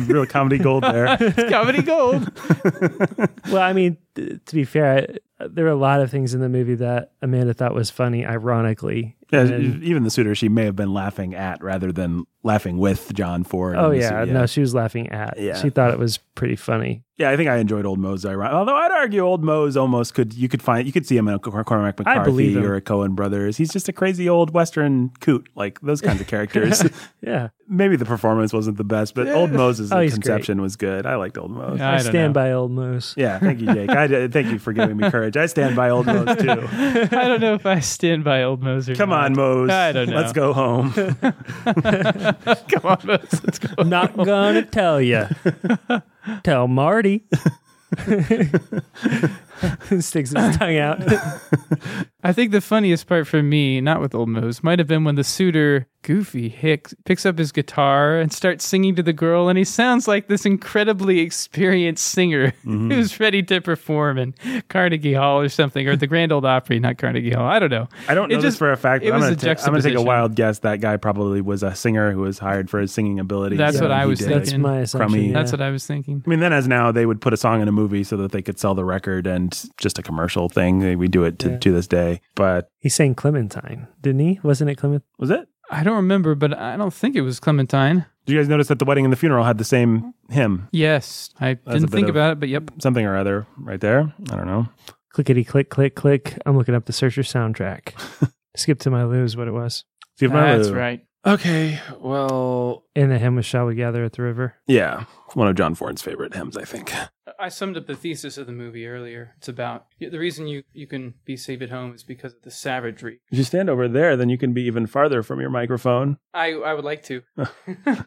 real comedy gold there. Comedy gold. Well, I mean, th- to be fair, I, there were a lot of things in the movie that Amanda thought was funny, ironically. Yeah, And- even the suitor she may have been laughing at rather than laughing with John Ford. oh in the yeah, no, she was laughing at. Yeah. She thought it was pretty funny. Yeah, I think I enjoyed Old Mose. ironic- Although I'd argue Old Mose almost could you could find you could see him in a Cor- Cormac I believe McCarthy or a Coen Brothers. He's just a crazy old Western coot, like those kinds of characters. Yeah, Maybe the performance wasn't the best, but Old Mose's Oh, he's conception was good. I liked Old Mose. I, I stand know. by old Moose. Yeah, thank you, Jake. I thank you for giving me courage. I stand by Old Mose too. I don't know if I stand by old Mose or Come not. on, Mose. I don't know. Let's go home. Come on, Mose. Let's go. Not gonna tell you. Tell Marty. Sticks his tongue out. I think the funniest part for me, not with Old Mose, might have been when the suitor, Goofy Hicks, picks up his guitar and starts singing to the girl, and he sounds like this incredibly experienced singer Mm-hmm. who's ready to perform in Carnegie Hall or something, or the Grand Ole Opry, not Carnegie Hall. I don't know. I don't It know this just- for a fact, it but I'm going a to take a wild guess. That guy probably was a singer who was hired for his singing ability. That's so what I was did. thinking. That's my assumption. Crummy. yeah. That's what I was thinking. I mean, then as now, they would put a song in a movie so that they could sell the record and just a commercial thing. We do it to, Yeah. to this day. But he's saying Clementine, didn't he? Wasn't it Clement? was it? I don't remember, but I don't think it was Clementine. Did you guys notice that the wedding and the funeral had the same hymn? Yes, I a didn't think about it, but yep. Something or other right there. I don't know. Clickety click click click. I'm looking up the Searcher soundtrack. Skip to my lose what it was. See if my That's Lou- right. Okay. Well, And the hymn was Shall We Gather at the River. yeah. One of John Ford's favorite hymns, I think. I summed up the thesis of the movie earlier. It's about the reason you, you can be safe at home is because of the savagery. If you stand over there, then you can be even farther from your microphone. I I would like to.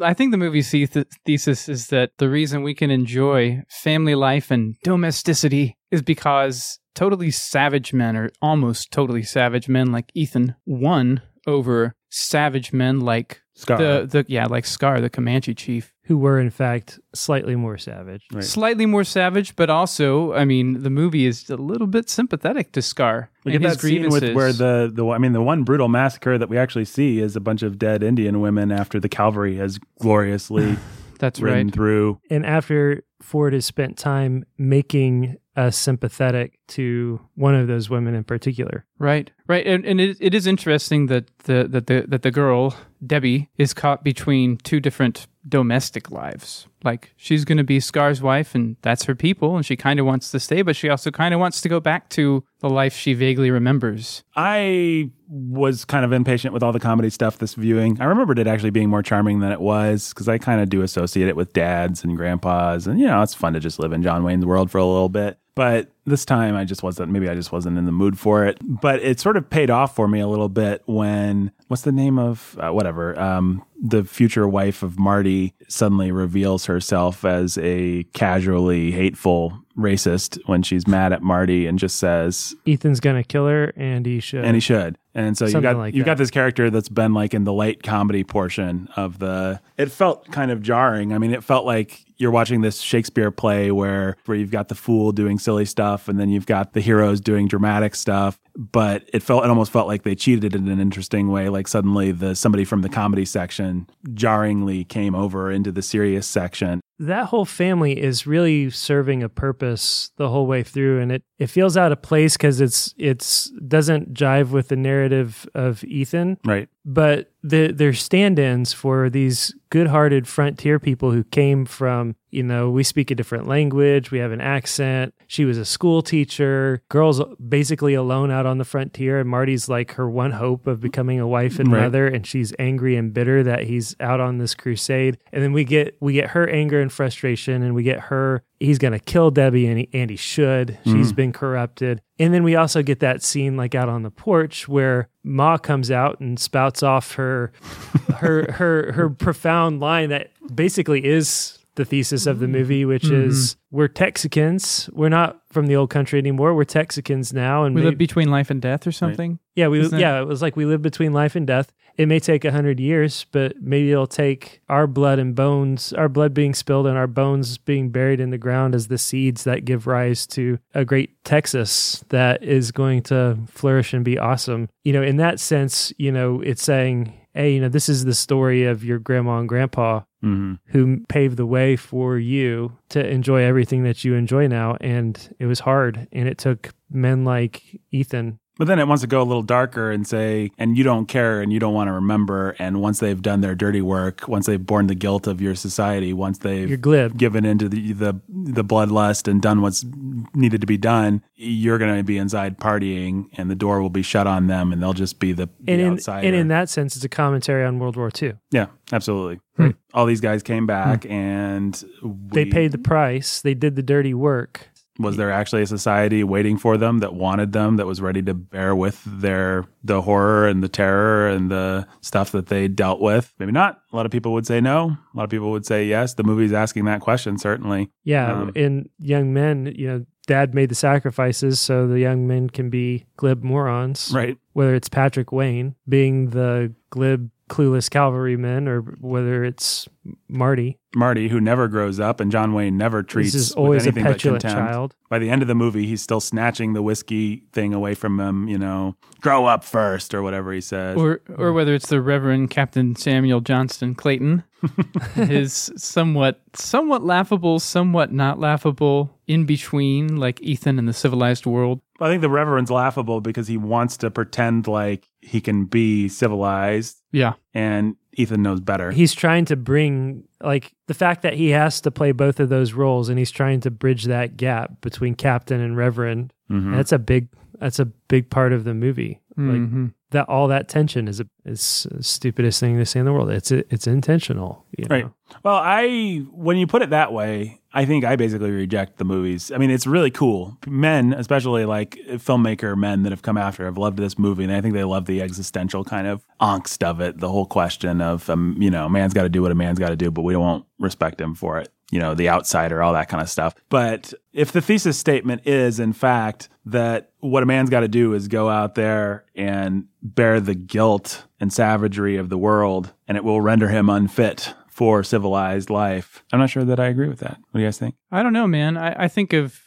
I think the movie's the- thesis is that the reason we can enjoy family life and domesticity is because totally savage men, or almost totally savage men like Ethan, won over savage men like Scar. the the yeah like Scar, the Comanche chief. Who were in fact slightly more savage. Right. Slightly more savage, but also, I mean, the movie is a little bit sympathetic to Scar Look and at his that scene grievances. with where the, the I mean the one brutal massacre that we actually see is a bunch of dead Indian women after the cavalry has gloriously That's ridden right. through. And after Ford has spent time making us sympathetic to one of those women in particular. Right, right, and, and it, it is interesting that the that the that the girl Debbie is caught between two different domestic lives. Like she's going to be Scar's wife, and that's her people, and she kind of wants to stay, but she also kind of wants to go back to the life she vaguely remembers. I was kind of impatient with all the comedy stuff this viewing. I remembered it actually being more charming than it was because I kind of do associate it with dads and grandpas, and you know it's fun to just live in John Wayne's world for a little bit. But this time I just wasn't. Maybe I just wasn't in the mood for it. But it sort of paid off for me a little bit when what's the name of uh, whatever um, the future wife of Marty suddenly reveals herself as a casually hateful racist when she's mad at Marty and just says Ethan's gonna kill her, and he should. and he should. And so you got like you that. got this character that's been like in the light comedy portion of the. It felt kind of jarring. I mean, it felt like you're watching this Shakespeare play where where you've got the fool doing silly stuff and then you've got the heroes doing dramatic stuff. But it felt it almost felt like they cheated in an interesting way. Like suddenly the somebody from the comedy section jarringly came over into the serious section. that whole family is really serving a purpose the whole way through and it, it feels out of place because it's it's doesn't jive with the narrative of ethan Right. But the, they're stand-ins for these good-hearted frontier people who came from you know we speak a different language we have an accent. She was a school teacher. Girls basically alone out on the frontier and marty's like her one hope of becoming a wife and Right. mother and she's angry and bitter that he's out on this crusade. And then we get we get her anger and frustration and we get her he's gonna kill debbie and he, and he should. She's mm-hmm. been corrupted. And then we also get that scene like out on the porch where Ma comes out and spouts off her her her her profound line that basically is the thesis of the mm-hmm. movie, which mm-hmm. is we're Texicans. We're not from the old country anymore. We're Texicans now, and We may- live between life and death, or something. yeah, we Isn't it? yeah, it was like we live between life and death. It may take a hundred years, but maybe it'll take our blood and bones, our blood being spilled and our bones being buried in the ground as the seeds that give rise to a great Texas that is going to flourish and be awesome. You know, in that sense, you know, it's saying, hey, you know, this is the story of your grandma and grandpa hmm who paved the way for you to enjoy everything that you enjoy now. And it was hard. And it took men like Ethan But then it wants to go a little darker and say, and you don't care and you don't want to remember. And once they've done their dirty work, once they've borne the guilt of your society, once they've You're glib. given into the the the bloodlust and done what's needed to be done, you're going to be inside partying, and the door will be shut on them, and they'll just be the, the And in, outsider. and in that sense, it's a commentary on World War II. yeah, absolutely. Hmm. All these guys came back, and They paid the price. They did the dirty work. Was there actually a society waiting for them that wanted them, that was ready to bear with their the horror and the terror and the stuff that they dealt with? Maybe not. A lot of people would say no. A lot of people would say yes. The movie's asking that question, certainly. Yeah, Um, in young men, you know, dad made the sacrifices so the young men can be glib morons. Right. Whether it's Patrick Wayne being the glib, clueless cavalryman, or whether it's Marty. Marty, who never grows up, and John Wayne never treats This is with always a anything but petulant contempt. child. By the end of the movie, he's still snatching the whiskey thing away from him. You know, grow up first, or whatever he says. Or, or whether it's the Reverend Captain Samuel Johnson Clayton, his somewhat, somewhat laughable, somewhat not laughable, in between, like Ethan in the civilized world. I think the Reverend's laughable because he wants to pretend like he can be civilized, Yeah, and Ethan knows better. He's trying to bring, like, the fact that he has to play both of those roles and he's trying to bridge that gap between Captain and Reverend. Mhm. That's a big, that's a big part of the movie. Like, Mhm. That all that tension is a is the stupidest thing to say in the world. It's it's intentional, you know? Right. Well, I when you put it that way, I think I basically reject the movies. I mean, it's really cool. Men, especially like filmmaker men that have come after, have loved this movie, and I think they love the existential kind of angst of it. The whole question of, um, you know, a man's got to do what a man's got to do, but we won't respect him for it. You know, the outsider, all that kind of stuff. But if the thesis statement is, in fact, that what a man's got to do is go out there and bear the guilt and savagery of the world, and it will render him unfit for civilized life. I'm not sure that I agree with that. What do you guys think? I don't know, man. I, I think of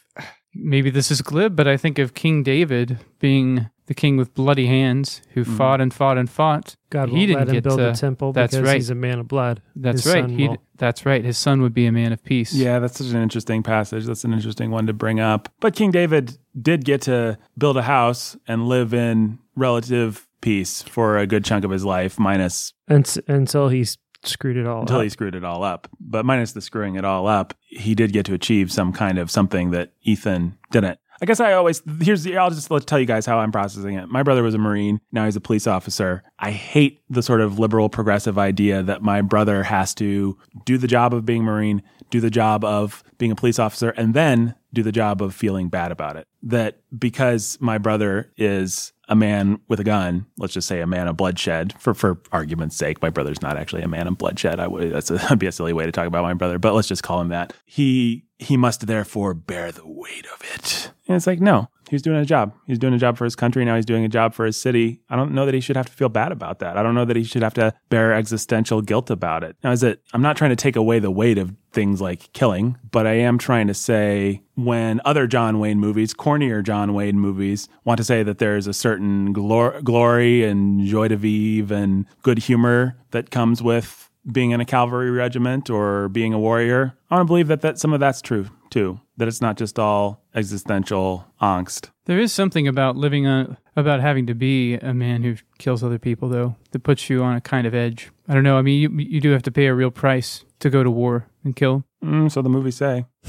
maybe this is glib, but I think of King David being the king with bloody hands who hmm. fought and fought and fought. God He won't didn't let him get build to- a temple that's because right. he's a man of blood. That's His right. He that's right. His son would be a man of peace. Yeah, that's such an interesting passage. That's an interesting one to bring up. But King David did get to build a house and live in relative peace for a good chunk of his life, and, Unt- until he's screwed it all up. until up. he screwed it all up. But minus the screwing it all up, he did get to achieve some kind of something that Ethan didn't. I guess I always here's the, I'll just let tell you guys how I'm processing it. My brother was a Marine. Now he's a police officer. I hate the sort of liberal progressive idea that my brother has to do the job of being Marine, do the job of being a police officer, and then do the job of feeling bad about it. That because my brother is a man with a gun, let's just say a man of bloodshed, for for argument's sake, my brother's not actually a man of bloodshed. I would that's a, that'd be a silly way to talk about my brother, but let's just call him that. He he must therefore bear the weight of it. And it's like, no, he's doing a job. He's doing a job for his country. Now he's doing a job for his city. I don't know that he should have to feel bad about that. I don't know that he should have to bear existential guilt about it. Now, is it, I'm not trying to take away the weight of things like killing, but I am trying to say when other John Wayne movies, cornier John Wayne movies, want to say that there's a certain glor- glory and joie de vivre and good humor that comes with being in a cavalry regiment or being a warrior, I want to believe that, that some of that's true too. That it's not just all existential angst. There is something about living on about having to be a man who kills other people, though, that puts you on a kind of edge. I don't know. I mean, you you do have to pay a real price to go to war and kill. Mm, so the movies say.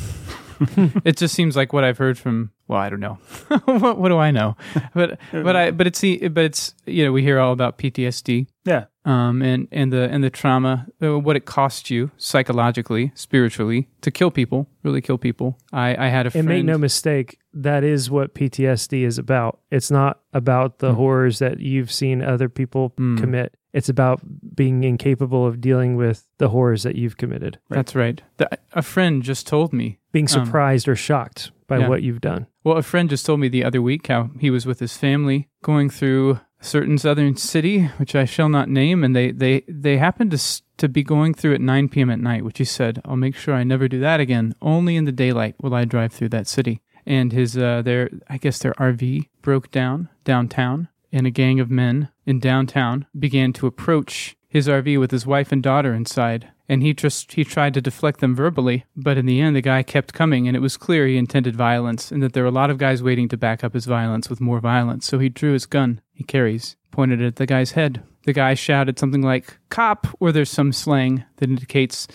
it just seems like what I've heard from. Well, I don't know. what, what do I know? But but I but it's the but it's you know we hear all about PTSD. Yeah. Um and and the and the trauma, uh, what it costs you psychologically, spiritually to kill people, really kill people. I I had a and friend. make no mistake, that is what PTSD is about. It's not about the horrors that you've seen other people Mm. commit. It's about being incapable of dealing with the horrors that you've committed, That's right. The, a friend just told me being Um, surprised or shocked by yeah. what you've done. Well, a friend just told me the other week how he was with his family going through a certain southern city, which I shall not name, and they they they happened to to be going through at 9 p.m. at night, which he said, "I'll make sure I never do that again. Only in the daylight will I drive through that city." And his uh, their I guess their RV broke down downtown, and a gang of men in downtown began to approach his RV with his wife and daughter inside and he just he tried to deflect them verbally, but in the end the guy kept coming and it was clear he intended violence and that there were a lot of guys waiting to back up his violence with more violence. So he drew his gun he carries, pointed it at the guy's head. The guy shouted something like "cop," or there's some slang that indicates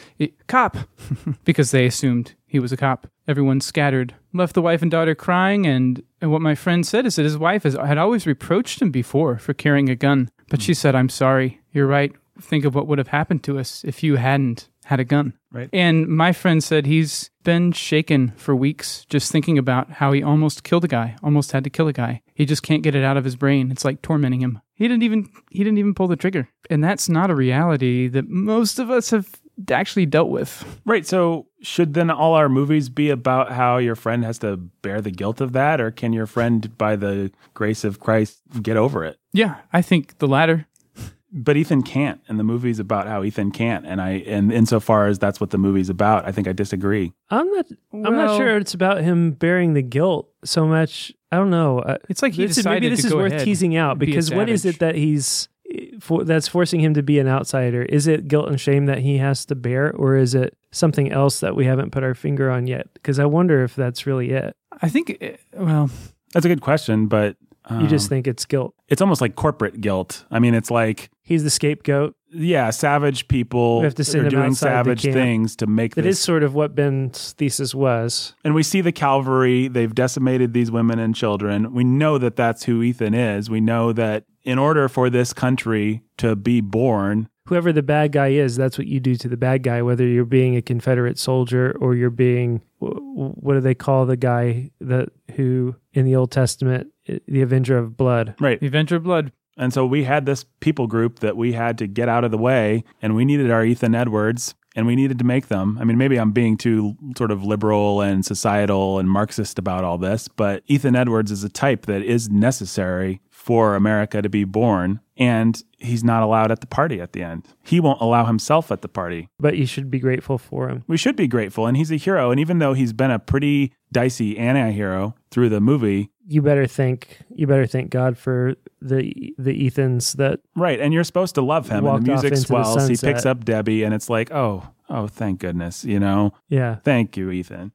"cop," because they assumed he was a cop. Everyone scattered, left the wife and daughter crying, and, and what my friend said is that his wife has, had always reproached him before for carrying a gun. But she said, I'm sorry. You're right. Think of what would have happened to us if you hadn't had a gun. Right. And my friend said he's been shaken for weeks just thinking about how he almost killed a guy, almost had to kill a guy. He just can't get it out of his brain. It's like tormenting him. He didn't even he didn't even pull the trigger. And that's not a reality that most of us have actually dealt with. Right. So, should then all our movies be about how your friend has to bear the guilt of that, or can your friend, by the grace of Christ, get over it? Yeah, I think the latter. But Ethan can't, and the movie's about how Ethan can't, and I, and insofar as that's what the movie's about, I think I disagree. I'm not. I'm not sure it's about him bearing the guilt so much. I don't know. Uh, It's like he this is, decided maybe this to is go worth teasing out and be because what is it that he's for, that's forcing him to be an outsider? Is it guilt and shame that he has to bear, or is it something else that we haven't put our finger on yet? Because I wonder if that's really it. I think, eh, well, That's a good question, but You just um, think it's guilt. it's almost like corporate guilt. I mean, it's like He's the scapegoat. yeah, savage people We have to send are doing savage things to make That this. is sort of what Ben's thesis was. and we see the cavalry. They've decimated these women and children. We know that that's who Ethan is. We know that in order for this country to be born, Whoever the bad guy is, that's what you do to the bad guy. Whether you're being a Confederate soldier or you're being wh- wh- what do they call the guy that who in the Old Testament, the Avenger of Blood? right? the Avenger of Blood. And so we had this people group that we had to get out of the way, and we needed our Ethan Edwards, and we needed to make them. I mean, maybe I'm being too sort of liberal and societal and Marxist about all this, but Ethan Edwards is a type that is necessary for America to be born, and he's not allowed at the party at the end. He won't allow himself at the party. But you should be grateful for him. We should be grateful, and he's a hero. And even though he's been a pretty dicey anti-hero through the movie, You better thank you better thank God for the the Ethans that Right, and you're supposed to love him, and the music into the swells. He picks up Debbie, and it's like, oh, oh, thank goodness, you know, yeah thank you, Ethan.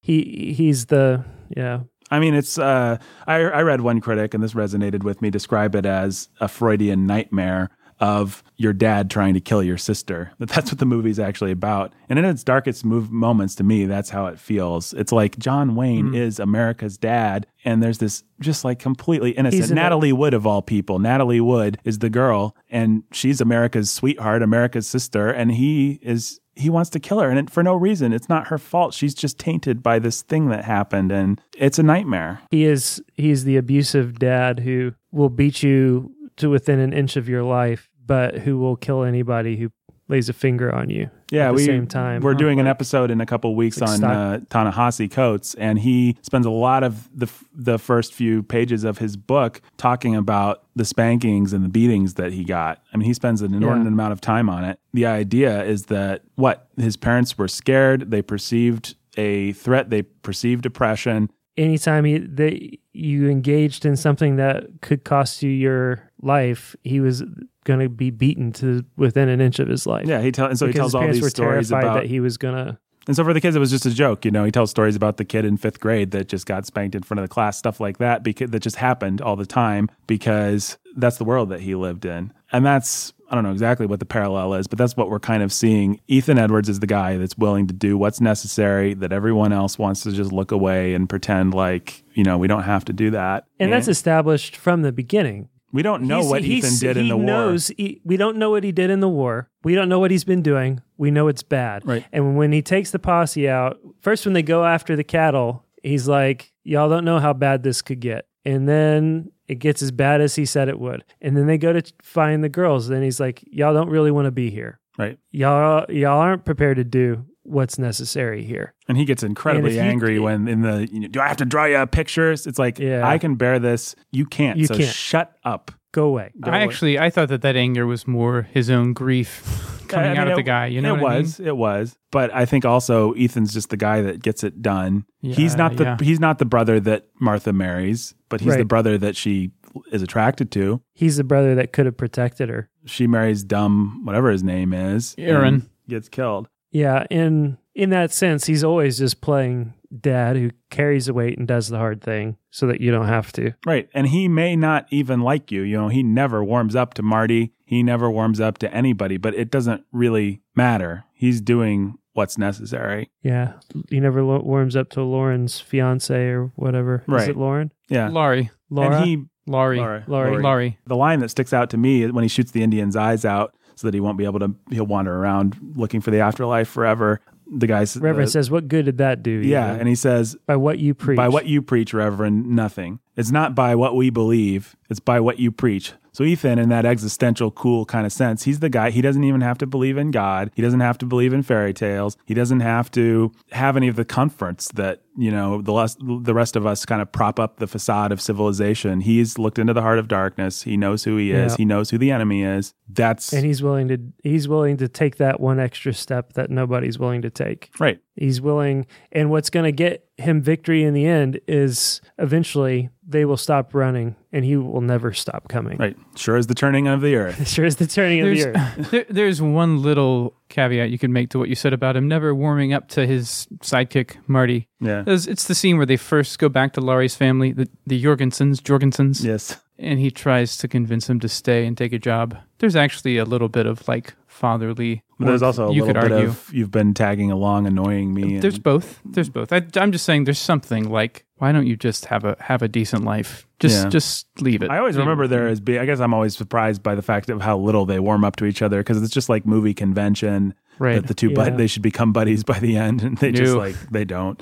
he he's the yeah I mean, it's. Uh, I I read one critic, and this resonated with me. Describe it as a Freudian nightmare of your dad trying to kill your sister. That that's what the movie's actually about. And in its darkest move, moments, to me, that's how it feels. It's like John Wayne Hmm. is America's dad, and there's this just like completely innocent He's in a- Natalie Wood of all people. Natalie Wood is the girl, and she's America's sweetheart, America's sister, and he is he wants to kill her and for no reason it's not her fault she's just tainted by this thing that happened and it's a nightmare he is he's the abusive dad who will beat you to within an inch of your life, but who will kill anybody who lays a finger on you. yeah at the we same time. we're doing an episode in a couple weeks Like on uh, Ta-Nehisi Coates and he spends a lot of the f- the first few pages of his book talking about the spankings and the beatings that he got i mean he spends an inordinate Yeah. amount of time on it the idea is that what his parents were scared they perceived a threat they perceived oppression anytime he, they, you engaged in something that could cost you your life, he was going to be beaten to within an inch of his life. yeah he tells and so he tells all these stories about that he was going to. And so for the kids, it was just a joke. You know, he tells stories about the kid in fifth grade that just got spanked in front of the class, stuff like that, because that just happened all the time because that's the world that he lived in. And that's, I don't know exactly what the parallel is, but that's what we're kind of seeing. Ethan Edwards is the guy that's willing to do what's necessary, that everyone else wants to just look away and pretend like, you know, we don't have to do that. And that's established from the beginning. We don't know He's- what Ethan did in he the war. knows, he- we don't know what he did in the war. We don't know what he's been doing. We know it's bad. Right. And when he takes the posse out, first when they go after the cattle, he's like, "Y'all don't know how bad this could get." And then it gets as bad as he said it would. And then they go to find the girls. Then he's like, "Y'all don't really want to be here. Right. Y'all y'all aren't prepared to do what's necessary here." And he gets incredibly if you- angry when in the, you know, do I have to draw you pictures? It's like, Yeah. I can bear this. You can't. You so can't. shut up. Go away. Go I away. actually I thought that that anger was more his own grief coming I mean, out of it- the guy. You know it what I mean? was, it was. But I think also Ethan's just the guy that gets it done. he's not the yeah. he's not the brother that Martha marries, but he's the brother that she is attracted to. he's the brother that could have protected her. She marries dumb, whatever his name is, Aaron. Gets killed. Yeah, in in that sense, he's always just playing dad who carries the weight and does the hard thing so that you don't have to. Right. And he may not even like you. You know, he never warms up to Marty. He never warms up to anybody, but it doesn't really matter. He's doing what's necessary. Yeah, he never lo- warms up to Lauren's fiance or whatever. Is Right. it Lauren? Yeah. Laurie. Laura. And he, Laurie. Laura. Laurie. Laurie. the line that sticks out to me is when he shoots the Indian's eyes out so that he won't be able to, he'll wander around looking for the afterlife forever. The guy's, Reverend the- says, "What good did that do?" yeah. know? And he says, by what you preach. By what you preach, Reverend, nothing. It's not by what we believe, it's by what you preach. So, Ethan, in that existential, cool kind of sense, he's the guy. He doesn't even have to believe in God. He doesn't have to believe in fairy tales. He doesn't have to have any of the comforts that, you know, the, less, the rest of us kind of prop up the facade of civilization. He's looked into the heart of darkness. He knows who he is. Yeah. He knows who the enemy is. That's and he's willing to he's willing to take that one extra step that nobody's willing to take. right. He's willing, and what's going to get him victory in the end is eventually they will stop running, and he will never stop coming. Right. Sure as the turning of the earth. Sure as the turning of the There's, earth. there, there's one little caveat you could make to what you said about him never warming up to his sidekick, Marty. Yeah. It's, it's the scene where they first go back to Laurie's family, the, the Jorgensens, Jorgensens, Yes. And he tries to convince him to stay and take a job. There's actually a little bit of like fatherly. But there's also a you little could bit argue. of you've been tagging along, annoying me. and- There's both. There's both. I, I'm just saying, there's something like, why don't you just have a have a decent life? Just Yeah. just leave it. I always remember it. there as being, I guess I'm always surprised by the fact of how little they warm up to each other because it's just like movie convention right. that the two, bud Yeah. they should become buddies by the end and they just like, they don't.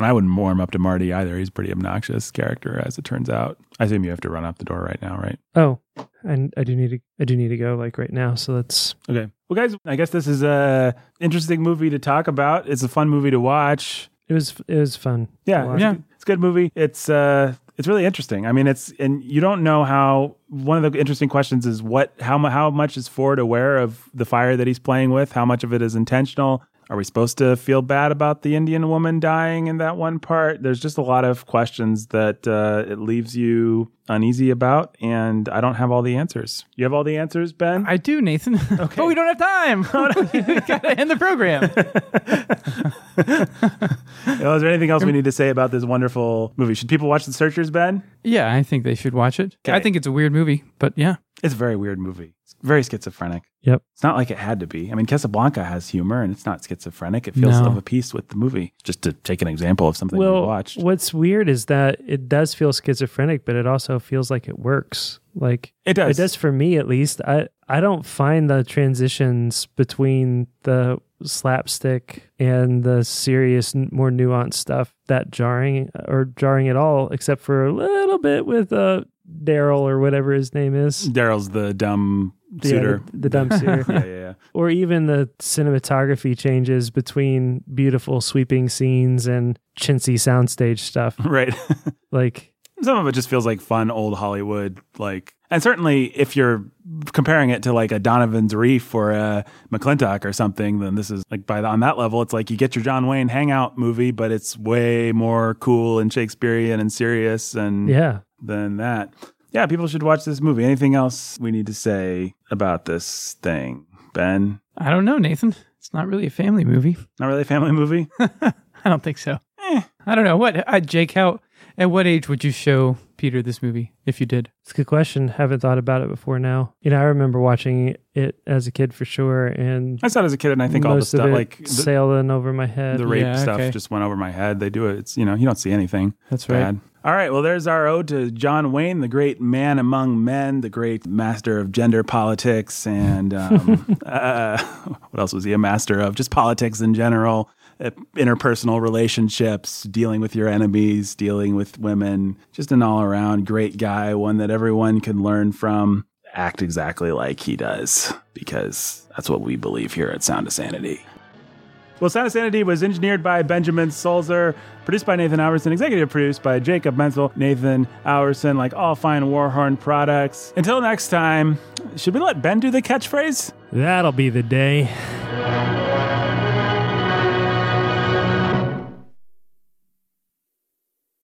And I wouldn't warm up to Marty either. He's a pretty obnoxious character as it turns out. I assume you have to run out the door right now, right? Oh, and I do need to I do need to go like right now. So that's Okay. Well, guys, I guess this is a interesting movie to talk about. It's a fun movie to watch. it was it was fun. Yeah, it's, Yeah. a- it's a good movie. It's uh, it's really interesting. I mean, it's and you don't know how. One of the interesting questions is what how how much is Ford aware of the fire that he's playing with? How much of it is intentional? Are we supposed to feel bad about the Indian woman dying in that one part? There's just a lot of questions that uh, it leaves you uneasy about, and I don't have all the answers. You have all the answers, Ben? I do, Nathan. Okay. but we don't have time. we gotta end the program. Well, is there anything else we need to say about this wonderful movie? Should people watch The Searchers, Ben? yeah, I think they should watch it. Okay. I think it's a weird movie, but yeah. It's a very weird movie. Very schizophrenic. Yep. It's not like it had to be. I mean, Casablanca has humor and it's not schizophrenic. It feels No. of a piece with the movie. Just to take an example of something we Well, watched. what's weird is that it does feel schizophrenic, but it also feels like it works. Like It does. It does for me at least. I I don't find the transitions between the slapstick and the serious, more nuanced stuff that jarring or jarring at all, except for a little bit with uh Daryl or whatever his name is. Daryl's the dumb Yeah, the, the dumb suitor. yeah, yeah, yeah. or even the cinematography changes between beautiful sweeping scenes and chintzy soundstage stuff. Right. Like Some of it just feels like fun old Hollywood, like, and certainly if you're comparing it to like a Donovan's Reef or a McLintock or something, then this is like by the, on that level, it's like you get your John Wayne hangout movie, but it's way more cool and Shakespearean and serious and yeah. than that. Yeah, people should watch this movie. Anything else we need to say about this thing, Ben? I don't know, Nathan. It's not really a family movie. Not really a family movie. I don't think so. Eh. I don't know. What, uh, Jake, how, at what age would you show Peter this movie if you did? It's a good question. Haven't thought about it before now. You know, I remember watching it as a kid for sure, and I saw it as a kid, and I think all the stuff like the, sailing over my head. the rape Yeah, stuff okay. just went over my head. They do it. It's you know you don't see anything. That's right. bad. All right. Well, there's our ode to John Wayne, the great man among men, the great master of gender politics, and um, uh, what else was he a master of? Just politics in general, uh, interpersonal relationships, dealing with your enemies, dealing with women. Just an all around great guy, one that everyone can learn from. Act exactly like he does, because that's what we believe here at Sound of Sanity. Well, Sound of Sanity was engineered by Benjamin Solzer, produced by Nathan Alberson, executive produced by Jacob Menzel, Nathan Alberson, like all fine Warhorn products. Until next time, should we let Ben do the catchphrase? That'll be the day.